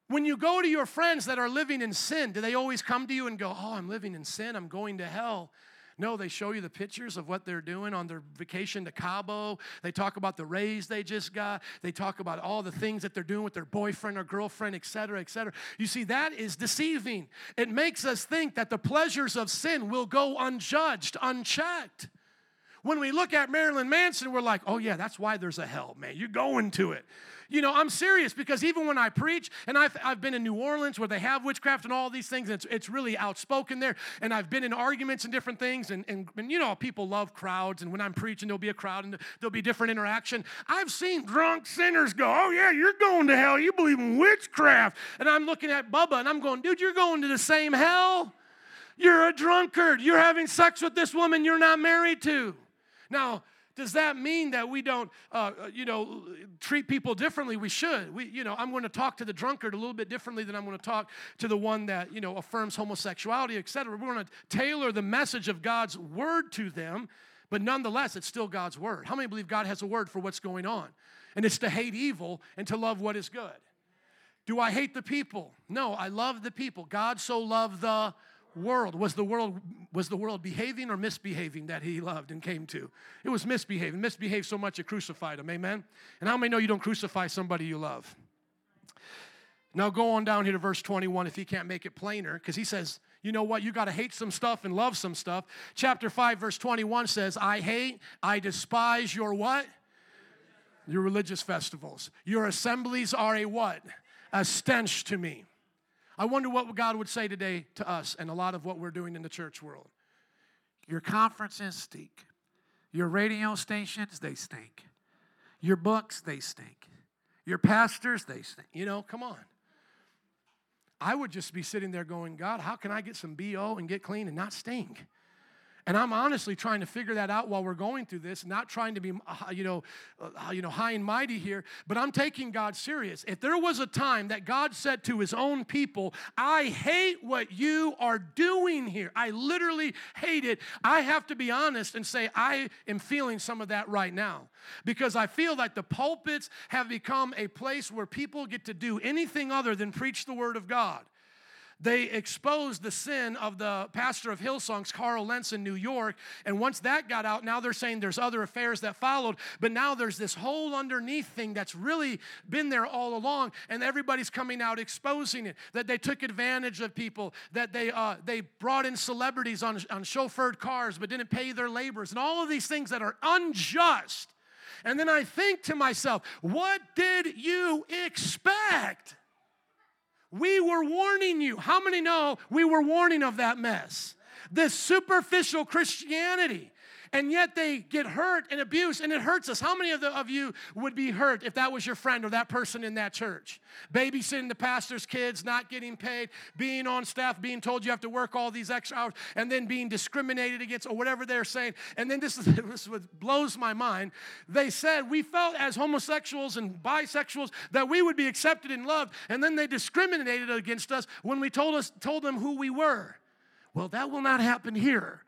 When you go to your friends that are living in sin, do they always come to you and go, Oh, I'm living in sin, I'm going to hell? No, they show you the pictures of what they're doing on their vacation to Cabo. They talk about the raise they just got. They talk about all the things that they're doing with their boyfriend or girlfriend, et cetera, et cetera. You see, that is deceiving. It makes us think that the pleasures of sin will go unjudged, unchecked. When we look at Marilyn Manson, we're like, oh, yeah, that's why there's a hell, man. You're going to it. You know, I'm serious because even when I preach, and I've, I've been in New Orleans where they have witchcraft and all these things, and it's, it's really outspoken there, and I've been in arguments and different things, and, and, and you know, people love crowds, and when I'm preaching, there'll be a crowd and there'll be different interaction. I've seen drunk sinners go, Oh, yeah, you're going to hell. You believe in witchcraft. And I'm looking at Bubba and I'm going, Dude, you're going to the same hell. You're a drunkard. You're having sex with this woman you're not married to. Now, does that mean that we don't, uh, uh, you know, treat people differently? We should. We, you know, I'm going to talk to the drunkard a little bit differently than I'm going to talk to the one that, you know, affirms homosexuality, etc. We're going to tailor the message of God's word to them, but nonetheless, it's still God's word. How many believe God has a word for what's going on? And it's to hate evil and to love what is good. Do I hate the people? No, I love the people. God so loved the world was the world was the world behaving or misbehaving that he loved and came to? It was misbehaving. Misbehaved so much it crucified him. Amen? And how many know you don't crucify somebody you love? Now go on down here to verse 21 if he can't make it plainer because he says you know what? You got to hate some stuff and love some stuff. Chapter 5 verse 21 says i hate i despise your what? Your religious festivals. Your assemblies are a what? A stench to me I wonder what God would say today to us and a lot of what we're doing in the church world. Your conferences stink. Your radio stations, they stink. Your books, they stink. Your pastors, they stink. You know, come on. I would just be sitting there going, God, how can I get some BO and get clean and not stink? And I'm honestly trying to figure that out while we're going through this, not trying to be, uh, you know, uh, you know, high and mighty here, but I'm taking God serious. If there was a time that God said to his own people, I hate what you are doing here, I literally hate it, I have to be honest and say, I am feeling some of that right now. Because I feel like the pulpits have become a place where people get to do anything other than preach the word of God. They exposed the sin of the pastor of Hillsongs, Carl Lentz in New York. And once that got out, now they're saying there's other affairs that followed. But now there's this whole underneath thing that's really been there all along. And everybody's coming out exposing it that they took advantage of people, that they, uh, they brought in celebrities on, on chauffeured cars but didn't pay their laborers, and all of these things that are unjust. And then I think to myself, what did you expect? We were warning you. How many know we were warning of that mess? This superficial Christianity and yet they get hurt and abused, and it hurts us. How many of, the, of you would be hurt if that was your friend or that person in that church? Babysitting the pastor's kids, not getting paid, being on staff, being told you have to work all these extra hours, and then being discriminated against or whatever they're saying. And then this is, [laughs] this is what blows my mind. They said we felt as homosexuals and bisexuals that we would be accepted and loved, and then they discriminated against us when we told us told them who we were. Well, that will not happen here.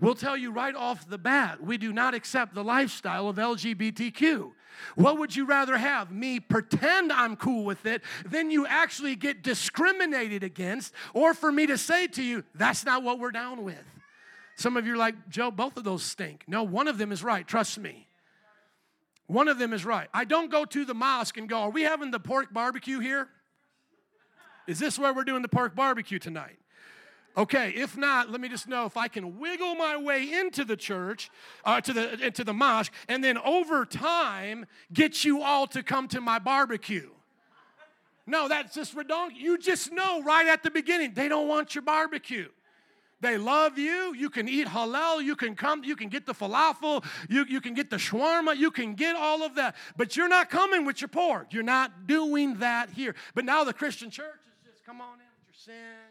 We'll tell you right off the bat, we do not accept the lifestyle of LGBTQ. What would you rather have? Me pretend I'm cool with it, then you actually get discriminated against, or for me to say to you, that's not what we're down with? Some of you are like, Joe, both of those stink. No, one of them is right, trust me. One of them is right. I don't go to the mosque and go, Are we having the pork barbecue here? Is this where we're doing the pork barbecue tonight? Okay, if not, let me just know if I can wiggle my way into the church, uh, to the into the mosque, and then over time get you all to come to my barbecue. No, that's just redundant. You just know right at the beginning they don't want your barbecue. They love you. You can eat halal. You can come. You can get the falafel. You, you can get the shawarma. You can get all of that. But you're not coming with your pork. You're not doing that here. But now the Christian church is just come on in with your sin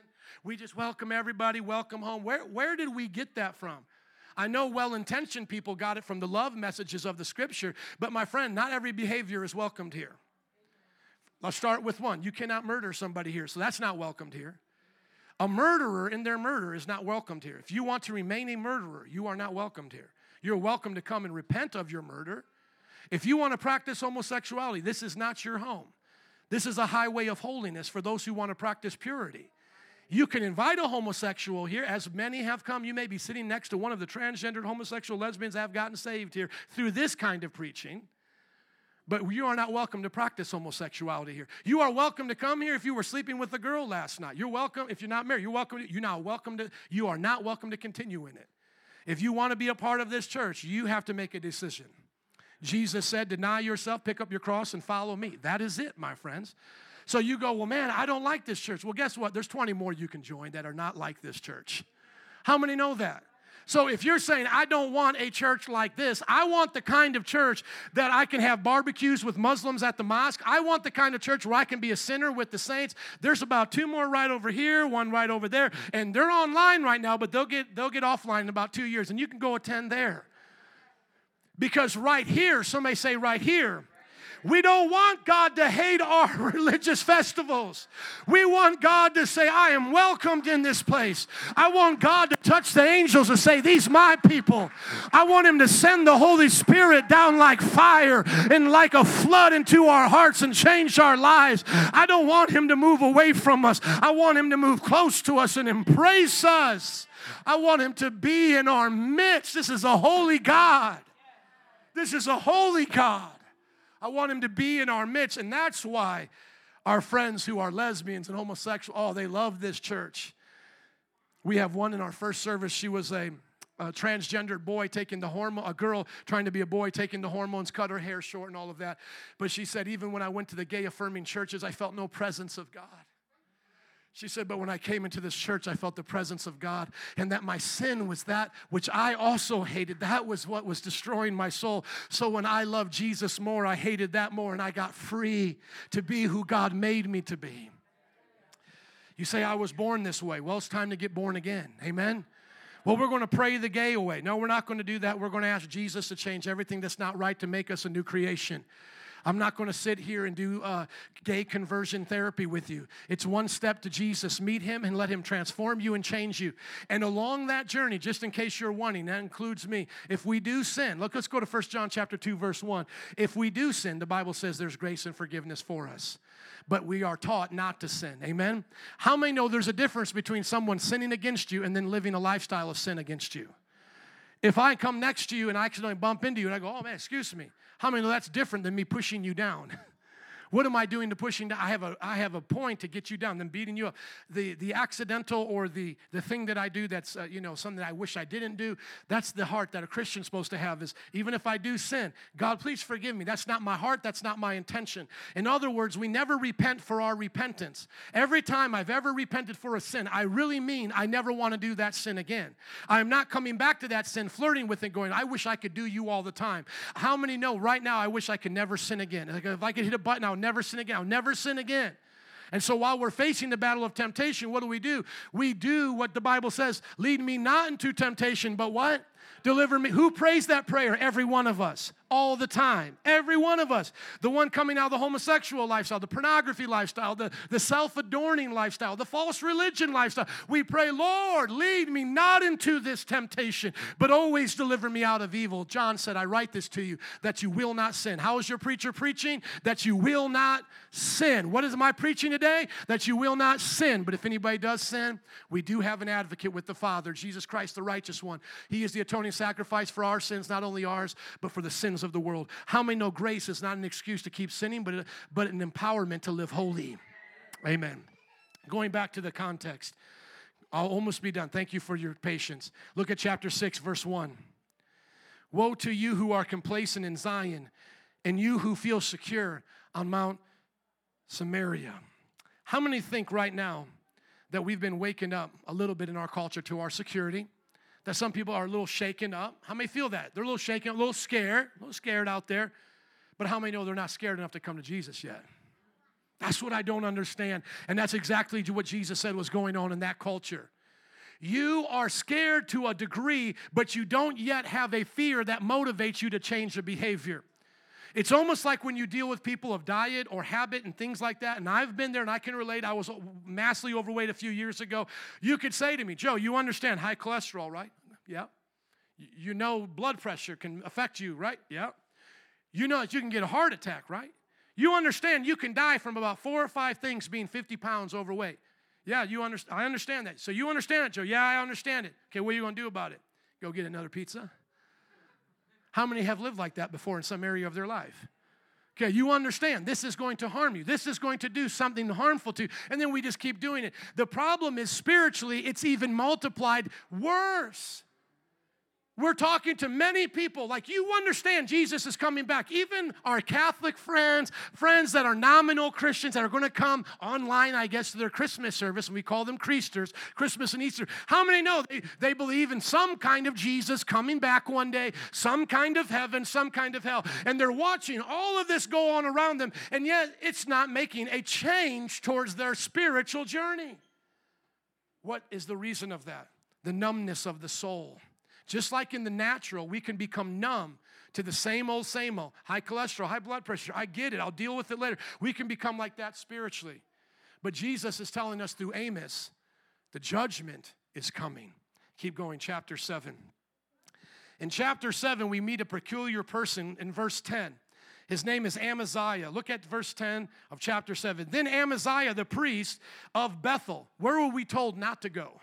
we just welcome everybody, welcome home. Where, where did we get that from? I know well intentioned people got it from the love messages of the scripture, but my friend, not every behavior is welcomed here. Let's start with one. You cannot murder somebody here, so that's not welcomed here. A murderer in their murder is not welcomed here. If you want to remain a murderer, you are not welcomed here. You're welcome to come and repent of your murder. If you want to practice homosexuality, this is not your home. This is a highway of holiness for those who want to practice purity. You can invite a homosexual here, as many have come. You may be sitting next to one of the transgendered homosexual lesbians that have gotten saved here through this kind of preaching. But you are not welcome to practice homosexuality here. You are welcome to come here if you were sleeping with a girl last night. You're welcome if you're not married. You're welcome. To, you're not welcome to. You are not welcome to continue in it. If you want to be a part of this church, you have to make a decision. Jesus said, "Deny yourself, pick up your cross, and follow me." That is it, my friends. So you go, well, man, I don't like this church. Well, guess what? There's 20 more you can join that are not like this church. How many know that? So if you're saying, I don't want a church like this, I want the kind of church that I can have barbecues with Muslims at the mosque. I want the kind of church where I can be a sinner with the saints. There's about two more right over here, one right over there, and they're online right now, but they'll get they'll get offline in about two years, and you can go attend there. Because right here, somebody say right here, we don't want God to hate our [laughs] religious festivals. We want God to say, I am welcomed in this place. I want God to touch the angels and say, These my people. I want Him to send the Holy Spirit down like fire and like a flood into our hearts and change our lives. I don't want Him to move away from us. I want Him to move close to us and embrace us. I want Him to be in our midst. This is a holy God. This is a holy God. I want him to be in our midst. And that's why our friends who are lesbians and homosexual, oh, they love this church. We have one in our first service. She was a, a transgendered boy taking the hormone, a girl trying to be a boy taking the hormones, cut her hair short and all of that. But she said, even when I went to the gay affirming churches, I felt no presence of God. She said, But when I came into this church, I felt the presence of God, and that my sin was that which I also hated. That was what was destroying my soul. So when I loved Jesus more, I hated that more, and I got free to be who God made me to be. You say, I was born this way. Well, it's time to get born again. Amen. Well, we're going to pray the gay away. No, we're not going to do that. We're going to ask Jesus to change everything that's not right to make us a new creation. I'm not going to sit here and do uh, gay conversion therapy with you. It's one step to Jesus. Meet him and let him transform you and change you. And along that journey, just in case you're wanting, that includes me. If we do sin, look, let's go to 1 John chapter 2, verse 1. If we do sin, the Bible says there's grace and forgiveness for us but we are taught not to sin. Amen? How many know there's a difference between someone sinning against you and then living a lifestyle of sin against you? If I come next to you and I accidentally bump into you and I go, oh man, excuse me, how many know that's different than me pushing you down? [laughs] What am I doing to pushing down? I have a, I have a point to get you down, then beating you up. The, the accidental or the, the thing that I do that's, uh, you know, something that I wish I didn't do, that's the heart that a Christian's supposed to have is even if I do sin, God, please forgive me. That's not my heart. That's not my intention. In other words, we never repent for our repentance. Every time I've ever repented for a sin, I really mean I never want to do that sin again. I'm not coming back to that sin, flirting with it, going, I wish I could do you all the time. How many know right now I wish I could never sin again? Like if I could hit a button, I'll never sin again. I'll never sin again. And so while we're facing the battle of temptation, what do we do? We do what the Bible says lead me not into temptation, but what? Deliver me. Who prays that prayer? Every one of us all the time. Every one of us. The one coming out of the homosexual lifestyle, the pornography lifestyle, the, the self adorning lifestyle, the false religion lifestyle. We pray, Lord, lead me not into this temptation, but always deliver me out of evil. John said, I write this to you that you will not sin. How is your preacher preaching? That you will not sin. What is my preaching today? That you will not sin. But if anybody does sin, we do have an advocate with the Father, Jesus Christ, the righteous one. He is the atoning sacrifice for our sins, not only ours, but for the sins sins of the world. How many know grace is not an excuse to keep sinning, but, but an empowerment to live holy? Amen. Going back to the context, I'll almost be done. Thank you for your patience. Look at chapter 6, verse 1. Woe to you who are complacent in Zion, and you who feel secure on Mount Samaria. How many think right now that we've been waking up a little bit in our culture to our security? That some people are a little shaken up. How many feel that? They're a little shaken, a little scared, a little scared out there. But how many know they're not scared enough to come to Jesus yet? That's what I don't understand. And that's exactly what Jesus said was going on in that culture. You are scared to a degree, but you don't yet have a fear that motivates you to change your behavior. It's almost like when you deal with people of diet or habit and things like that, and I've been there and I can relate. I was massively overweight a few years ago. You could say to me, Joe, you understand high cholesterol, right? Yeah. You know blood pressure can affect you, right? Yeah. You know that you can get a heart attack, right? You understand you can die from about four or five things being 50 pounds overweight. Yeah, you understand. I understand that. So you understand it, Joe? Yeah, I understand it. Okay, what are you going to do about it? Go get another pizza? How many have lived like that before in some area of their life? Okay, you understand this is going to harm you. This is going to do something harmful to you. And then we just keep doing it. The problem is spiritually, it's even multiplied worse. We're talking to many people like you understand Jesus is coming back. Even our Catholic friends, friends that are nominal Christians that are going to come online, I guess, to their Christmas service, and we call them Creasters, Christmas and Easter. How many know they, they believe in some kind of Jesus coming back one day, some kind of heaven, some kind of hell? And they're watching all of this go on around them, and yet it's not making a change towards their spiritual journey. What is the reason of that? The numbness of the soul. Just like in the natural, we can become numb to the same old, same old high cholesterol, high blood pressure. I get it. I'll deal with it later. We can become like that spiritually. But Jesus is telling us through Amos the judgment is coming. Keep going, chapter 7. In chapter 7, we meet a peculiar person in verse 10. His name is Amaziah. Look at verse 10 of chapter 7. Then Amaziah, the priest of Bethel, where were we told not to go?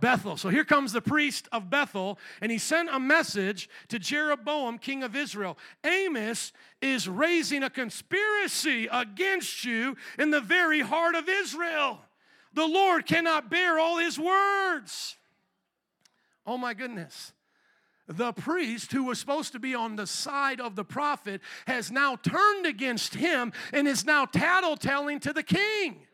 Bethel. So here comes the priest of Bethel, and he sent a message to Jeroboam, king of Israel. Amos is raising a conspiracy against you in the very heart of Israel. The Lord cannot bear all his words. Oh my goodness. The priest who was supposed to be on the side of the prophet has now turned against him and is now tattletelling to the king.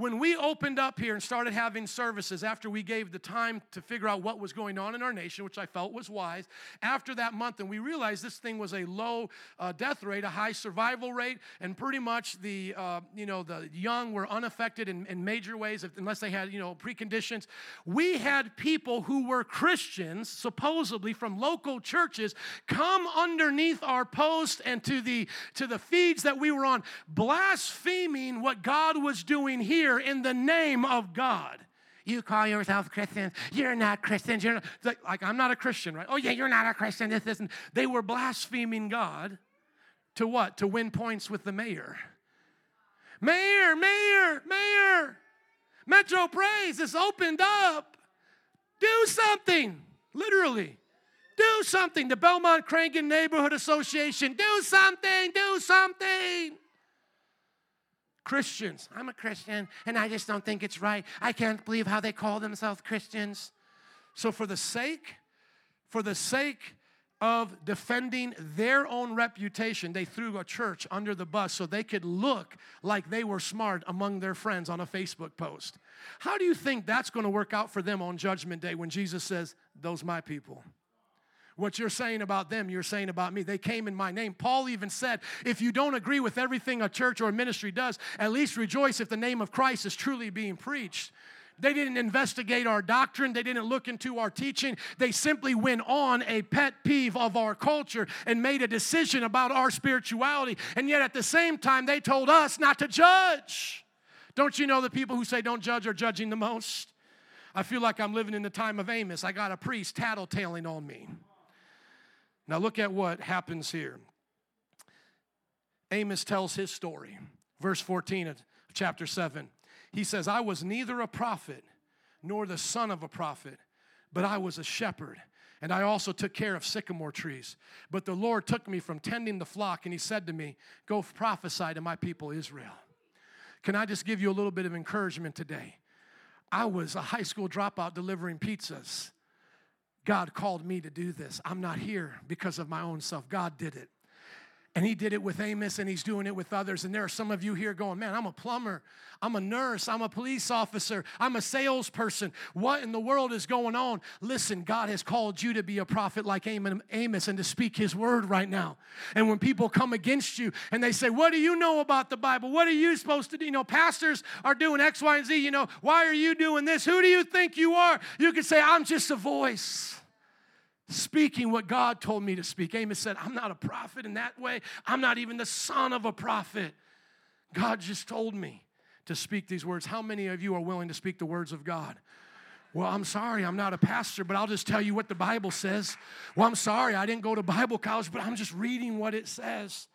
When we opened up here and started having services after we gave the time to figure out what was going on in our nation, which I felt was wise, after that month, and we realized this thing was a low uh, death rate, a high survival rate, and pretty much the uh, you know the young were unaffected in, in major ways, if, unless they had you know preconditions. We had people who were Christians, supposedly from local churches, come underneath our post and to the to the feeds that we were on, blaspheming what God was doing here in the name of God. You call yourself Christians. You're not Christians. You're not, like, like, I'm not a Christian, right? Oh, yeah, you're not a Christian. This isn't. They were blaspheming God to what? To win points with the mayor. Mayor, mayor, mayor. Metro Praise is opened up. Do something, literally. Do something. The Belmont Cragin Neighborhood Association, do something, do something. Christians. I'm a Christian and I just don't think it's right. I can't believe how they call themselves Christians. So, for the sake, for the sake of defending their own reputation, they threw a church under the bus so they could look like they were smart among their friends on a Facebook post. How do you think that's going to work out for them on Judgment Day when Jesus says, Those my people? What you're saying about them, you're saying about me. They came in my name. Paul even said, if you don't agree with everything a church or a ministry does, at least rejoice if the name of Christ is truly being preached. They didn't investigate our doctrine. They didn't look into our teaching. They simply went on a pet peeve of our culture and made a decision about our spirituality. And yet at the same time, they told us not to judge. Don't you know the people who say don't judge are judging the most? I feel like I'm living in the time of Amos. I got a priest tattletaling on me. Now, look at what happens here. Amos tells his story. Verse 14 of chapter 7. He says, I was neither a prophet nor the son of a prophet, but I was a shepherd. And I also took care of sycamore trees. But the Lord took me from tending the flock, and He said to me, Go prophesy to my people Israel. Can I just give you a little bit of encouragement today? I was a high school dropout delivering pizzas. God called me to do this. I'm not here because of my own self. God did it. And he did it with Amos and he's doing it with others. And there are some of you here going, man, I'm a plumber, I'm a nurse, I'm a police officer, I'm a salesperson. What in the world is going on? Listen, God has called you to be a prophet like Amos and to speak his word right now. And when people come against you and they say, What do you know about the Bible? What are you supposed to do? You know, pastors are doing X, Y, and Z. You know, why are you doing this? Who do you think you are? You can say, I'm just a voice speaking what God told me to speak. Amos said, I'm not a prophet in that way. I'm not even the son of a prophet. God just told me to speak these words. How many of you are willing to speak the words of God? Well, I'm sorry, I'm not a pastor, but I'll just tell you what the Bible says. Well, I'm sorry, I didn't go to Bible college, but I'm just reading what it says.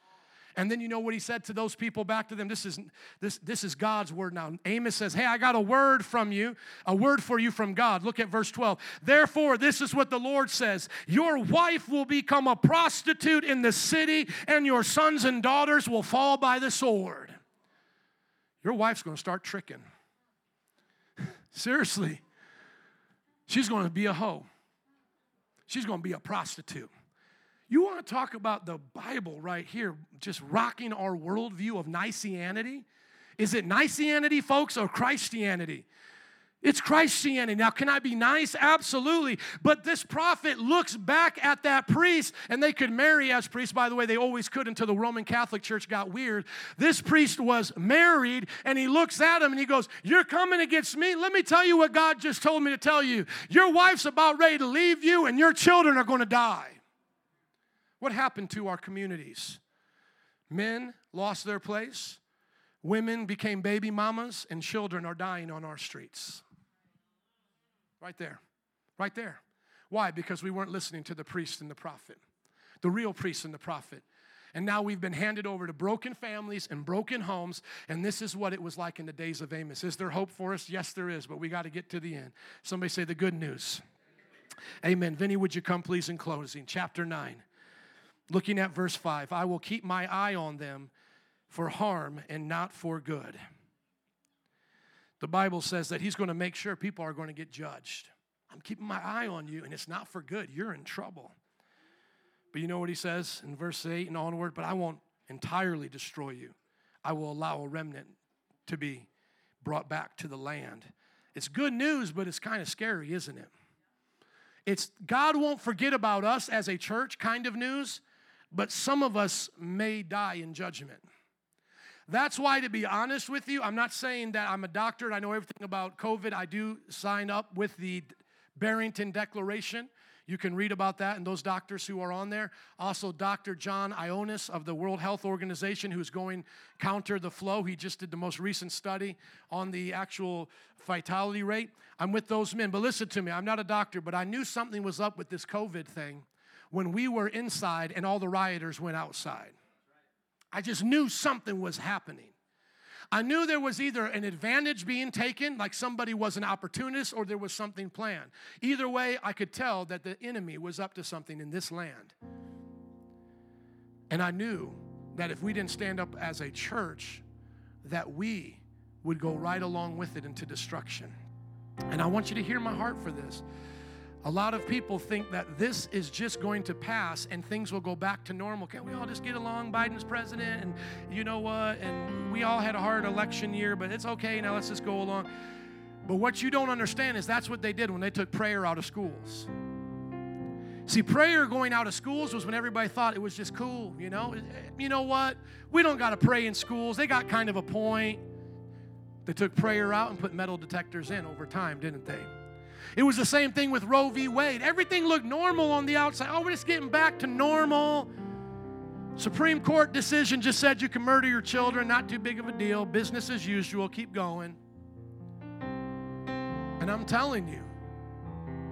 And then you know what he said to those people back to them? This is this this is God's word now. Amos says, "Hey, I got a word from you, a word for you from God." Look at verse 12. Therefore, this is what the Lord says: Your wife will become a prostitute in the city, and your sons and daughters will fall by the sword. Your wife's going to start tricking. [laughs] Seriously. She's going to be a hoe. She's going to be a prostitute. You want to talk about the Bible right here, just rocking our worldview of Niceanity? Is it Niceanity, folks, or Christianity? It's Christianity. Now, can I be nice? Absolutely. But this prophet looks back at that priest, and they could marry as priests. By the way, they always could until the Roman Catholic Church got weird. This priest was married, and he looks at him and he goes, You're coming against me? Let me tell you what God just told me to tell you. Your wife's about ready to leave you, and your children are going to die. What happened to our communities? Men lost their place, women became baby mamas, and children are dying on our streets. Right there. Right there. Why? Because we weren't listening to the priest and the prophet, the real priest and the prophet. And now we've been handed over to broken families and broken homes, and this is what it was like in the days of Amos. Is there hope for us? Yes, there is, but we got to get to the end. Somebody say the good news. Amen. Vinny, would you come please in closing? Chapter 9. Looking at verse 5, I will keep my eye on them for harm and not for good. The Bible says that He's going to make sure people are going to get judged. I'm keeping my eye on you, and it's not for good. You're in trouble. But you know what He says in verse 8 and onward? But I won't entirely destroy you, I will allow a remnant to be brought back to the land. It's good news, but it's kind of scary, isn't it? It's God won't forget about us as a church kind of news, but some of us may die in judgment. That's why, to be honest with you, I'm not saying that I'm a doctor and I know everything about COVID. I do sign up with the Barrington Declaration. You can read about that and those doctors who are on there. Also, Dr. John Ioannidis of the World Health Organization, who's going counter the flow. He just did the most recent study on the actual fatality rate. I'm with those men. But listen to me, I'm not a doctor, but I knew something was up with this COVID thing when we were inside and all the rioters went outside. I just knew something was happening. I knew there was either an advantage being taken, like somebody was an opportunist, or there was something planned. Either way, I could tell that the enemy was up to something in this land. And I knew that if we didn't stand up as a church, that we would go right along with it into destruction. And I want you to hear my heart for this. A lot of people think that this is just going to pass and things will go back to normal. Can't we all just get along? Biden's president, and you know what? And we all had a hard election year, but it's okay. Now let's just go along. But what you don't understand is that's what they did when they took prayer out of schools. See, prayer going out of schools was when everybody thought it was just cool, you know? You know what? We don't got to pray in schools. They got kind of a point. They took prayer out and put metal detectors in over time, didn't they? It was the same thing with Roe v. Wade. Everything looked normal on the outside. Oh, we're just getting back to normal. Supreme Court decision just said you can murder your children, not too big of a deal. Business as usual, keep going. And I'm telling you,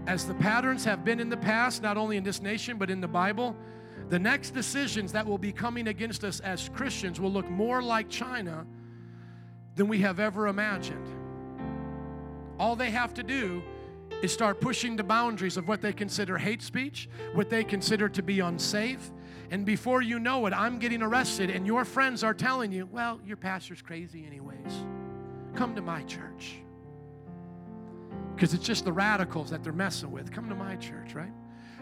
as the patterns have been in the past, not only in this nation, but in the Bible, the next decisions that will be coming against us as Christians will look more like China than we have ever imagined. All they have to do is start pushing the boundaries of what they consider hate speech, what they consider to be unsafe. And before you know it, I'm getting arrested, and your friends are telling you, well, your pastor's crazy, anyways. Come to my church. Because it's just the radicals that they're messing with. Come to my church, right?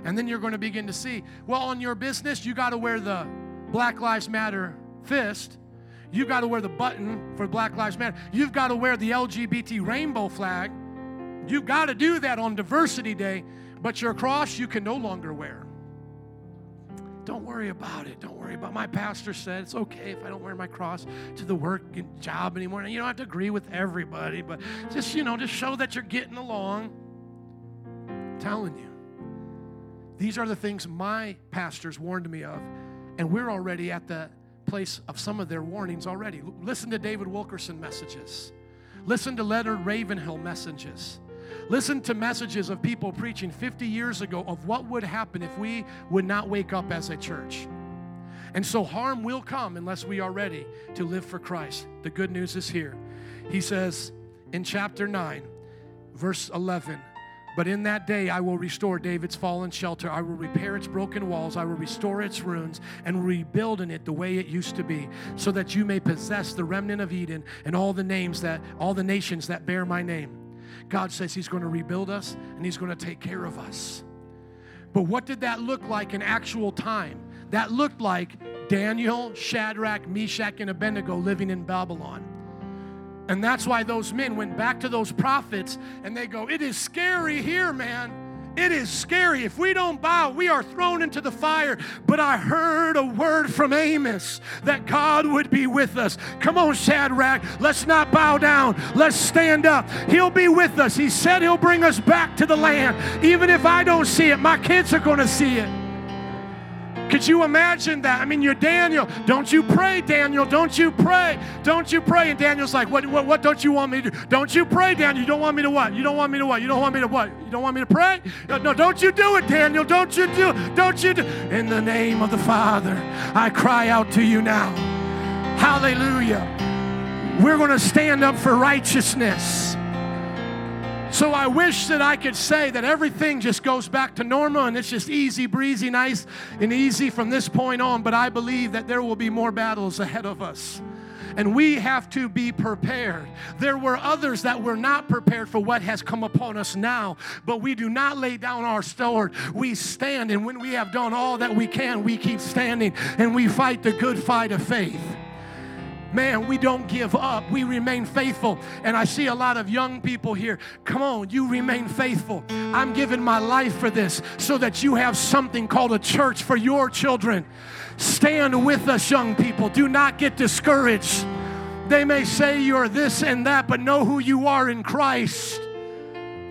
And then you're going to begin to see, well, on your business, you got to wear the Black Lives Matter fist. You've got to wear the button for Black Lives Matter. You've got to wear the LGBT rainbow flag. You've got to do that on Diversity Day, but your cross you can no longer wear. Don't worry about it. Don't worry about. My pastor said it's okay if I don't wear my cross to the work and job anymore. And you don't have to agree with everybody, but just you know, just show that you're getting along. I'm telling you, these are the things my pastors warned me of, and we're already at the place of some of their warnings already. Listen to David Wilkerson messages. Listen to Leonard Ravenhill messages. Listen to messages of people preaching 50 years ago of what would happen if we would not wake up as a church. And so harm will come unless we are ready to live for Christ. The good news is here. He says in chapter 9, verse 11, but in that day I will restore David's fallen shelter. I will repair its broken walls. I will restore its ruins and rebuild in it the way it used to be, so that you may possess the remnant of Edom and all the names that all the nations that bear my name. God says He's going to rebuild us and He's going to take care of us. But what did that look like in actual time? That looked like Daniel, Shadrach, Meshach, and Abednego living in Babylon. And that's why those men went back to those prophets and they go, It is scary here, man. It is scary. If we don't bow, we are thrown into the fire. But I heard a word from Amos that God would be with us. Come on, Shadrach. Let's not bow down. Let's stand up. He'll be with us. He said he'll bring us back to the land. Even if I don't see it, my kids are going to see it. Could you imagine that? I mean, you're Daniel. Don't you pray, Daniel. Don't you pray. Don't you pray. And Daniel's like, what, what, what don't you want me to do? Don't you pray, Daniel. You don't want me to what? You don't want me to what? You don't want me to what? You don't want me to pray? Uh, no, don't you do it, Daniel. Don't you do Don't you do In the name of the Father, I cry out to you now. Hallelujah. We're going to stand up for righteousness. So I wish that I could say that everything just goes back to normal and it's just easy breezy, nice and easy from this point on. But I believe that there will be more battles ahead of us. And we have to be prepared. There were others that were not prepared for what has come upon us now, but we do not lay down our sword. We stand, and when we have done all that we can, we keep standing and we fight the good fight of faith. Man, we don't give up. We remain faithful. And I see a lot of young people here. Come on, you remain faithful. I'm giving my life for this so that you have something called a church for your children. Stand with us, young people. Do not get discouraged. They may say you're this and that, but know who you are in Christ.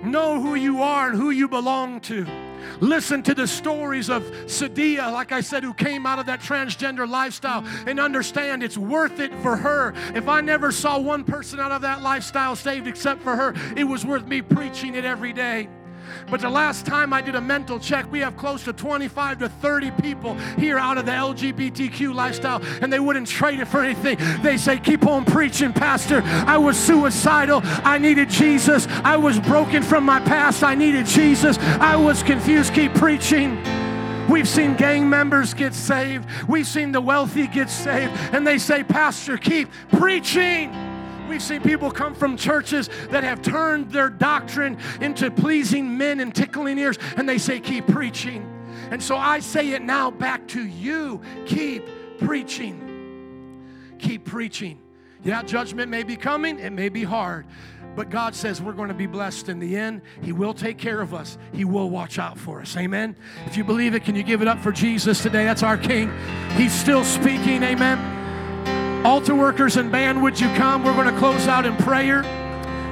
Know who you are and who you belong to. Listen to the stories of Sadia, like I said, who came out of that transgender lifestyle and understand it's worth it for her. If I never saw one person out of that lifestyle saved except for her, it was worth me preaching it every day. But the last time I did a mental check, we have close to 25 to 30 people here out of the LGBTQ lifestyle, and they wouldn't trade it for anything. They say, Keep on preaching, Pastor. I was suicidal. I needed Jesus. I was broken from my past. I needed Jesus. I was confused. Keep preaching. We've seen gang members get saved. We've seen the wealthy get saved. And they say, Pastor, keep preaching. We've seen people come from churches that have turned their doctrine into pleasing men and tickling ears, and they say, Keep preaching. And so I say it now back to you keep preaching. Keep preaching. Yeah, judgment may be coming, it may be hard. But God says we're going to be blessed in the end. He will take care of us. He will watch out for us. Amen. If you believe it, can you give it up for Jesus today? That's our King. He's still speaking. Amen. Altar workers and band, would you come? We're going to close out in prayer.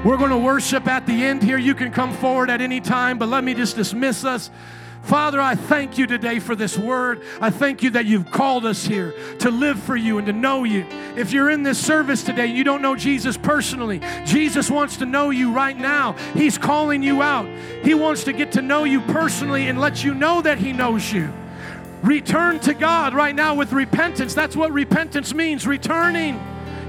We're going to worship at the end here. You can come forward at any time, but let me just dismiss us. Father, I thank you today for this word. I thank you that you've called us here to live for you and to know you. If you're in this service today and you don't know Jesus personally, Jesus wants to know you right now. He's calling you out. He wants to get to know you personally and let you know that He knows you. Return to God right now with repentance. That's what repentance means returning.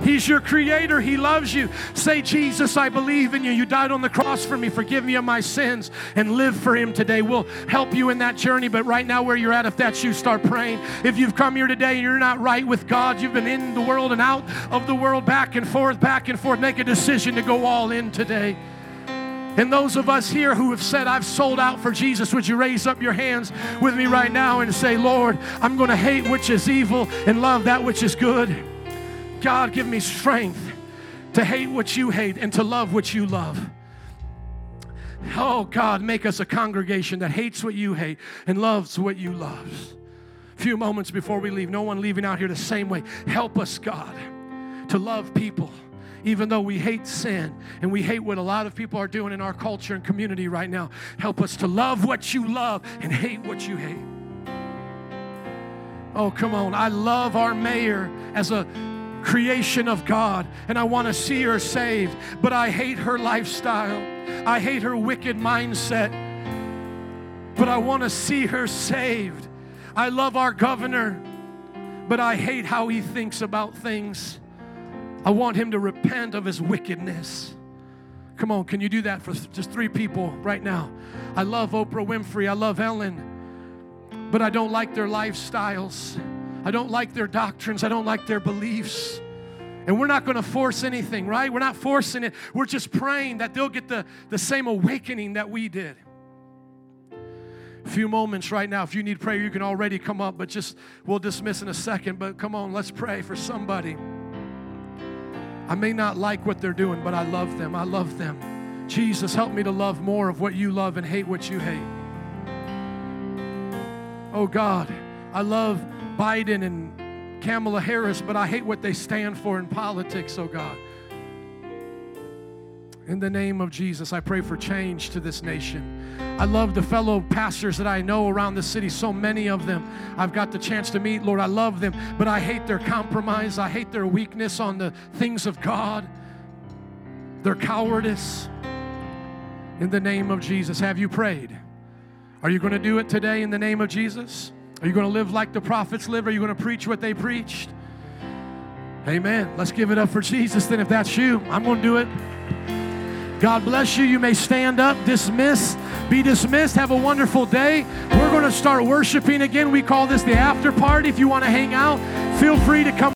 He's your creator. He loves you. Say, Jesus, I believe in you. You died on the cross for me. Forgive me of my sins and live for Him today. We'll help you in that journey. But right now, where you're at, if that's you, start praying. If you've come here today and you're not right with God, you've been in the world and out of the world, back and forth, back and forth, make a decision to go all in today. And those of us here who have said, I've sold out for Jesus, would you raise up your hands with me right now and say, Lord, I'm going to hate which is evil and love that which is good? God, give me strength to hate what you hate and to love what you love. Oh, God, make us a congregation that hates what you hate and loves what you love. Few moments before we leave, no one leaving out here the same way. Help us, God, to love people even though we hate sin and we hate what a lot of people are doing in our culture and community right now. Help us to love what you love and hate what you hate. Oh, come on. I love our mayor as a creation of God, and I want to see her saved, but I hate her lifestyle. I hate her wicked mindset, but I want to see her saved. I love our governor, but I hate how he thinks about things. I want him to repent of his wickedness. Come on, can you do that for just three people right now? I love Oprah Winfrey. I love Ellen, but I don't like their lifestyles. I don't like their doctrines. I don't like their beliefs. And we're not going to force anything, right? We're not forcing it. We're just praying that they'll get the, the same awakening that we did. A few moments right now. If you need prayer, you can already come up, but just we'll dismiss in a second. But come on, let's pray for somebody. I may not like what they're doing, but I love them. I love them. Jesus, help me to love more of what you love and hate what you hate. Oh God, I love Biden and Kamala Harris, but I hate what they stand for in politics, oh God. In the name of Jesus, I pray for change to this nation. I love the fellow pastors that I know around the city, so many of them I've got the chance to meet. Lord, I love them, but I hate their compromise. I hate their weakness on the things of God, their cowardice. In the name of Jesus, have you prayed? Are you going to do it today in the name of Jesus? Are you going to live like the prophets live? Are you going to preach what they preached? Amen. Let's give it up for Jesus then if that's you. I'm going to do it. God bless you. You may stand up, dismiss, be dismissed. Have a wonderful day. We're going to start worshiping again. We call this the after party. If you want to hang out, feel free to come.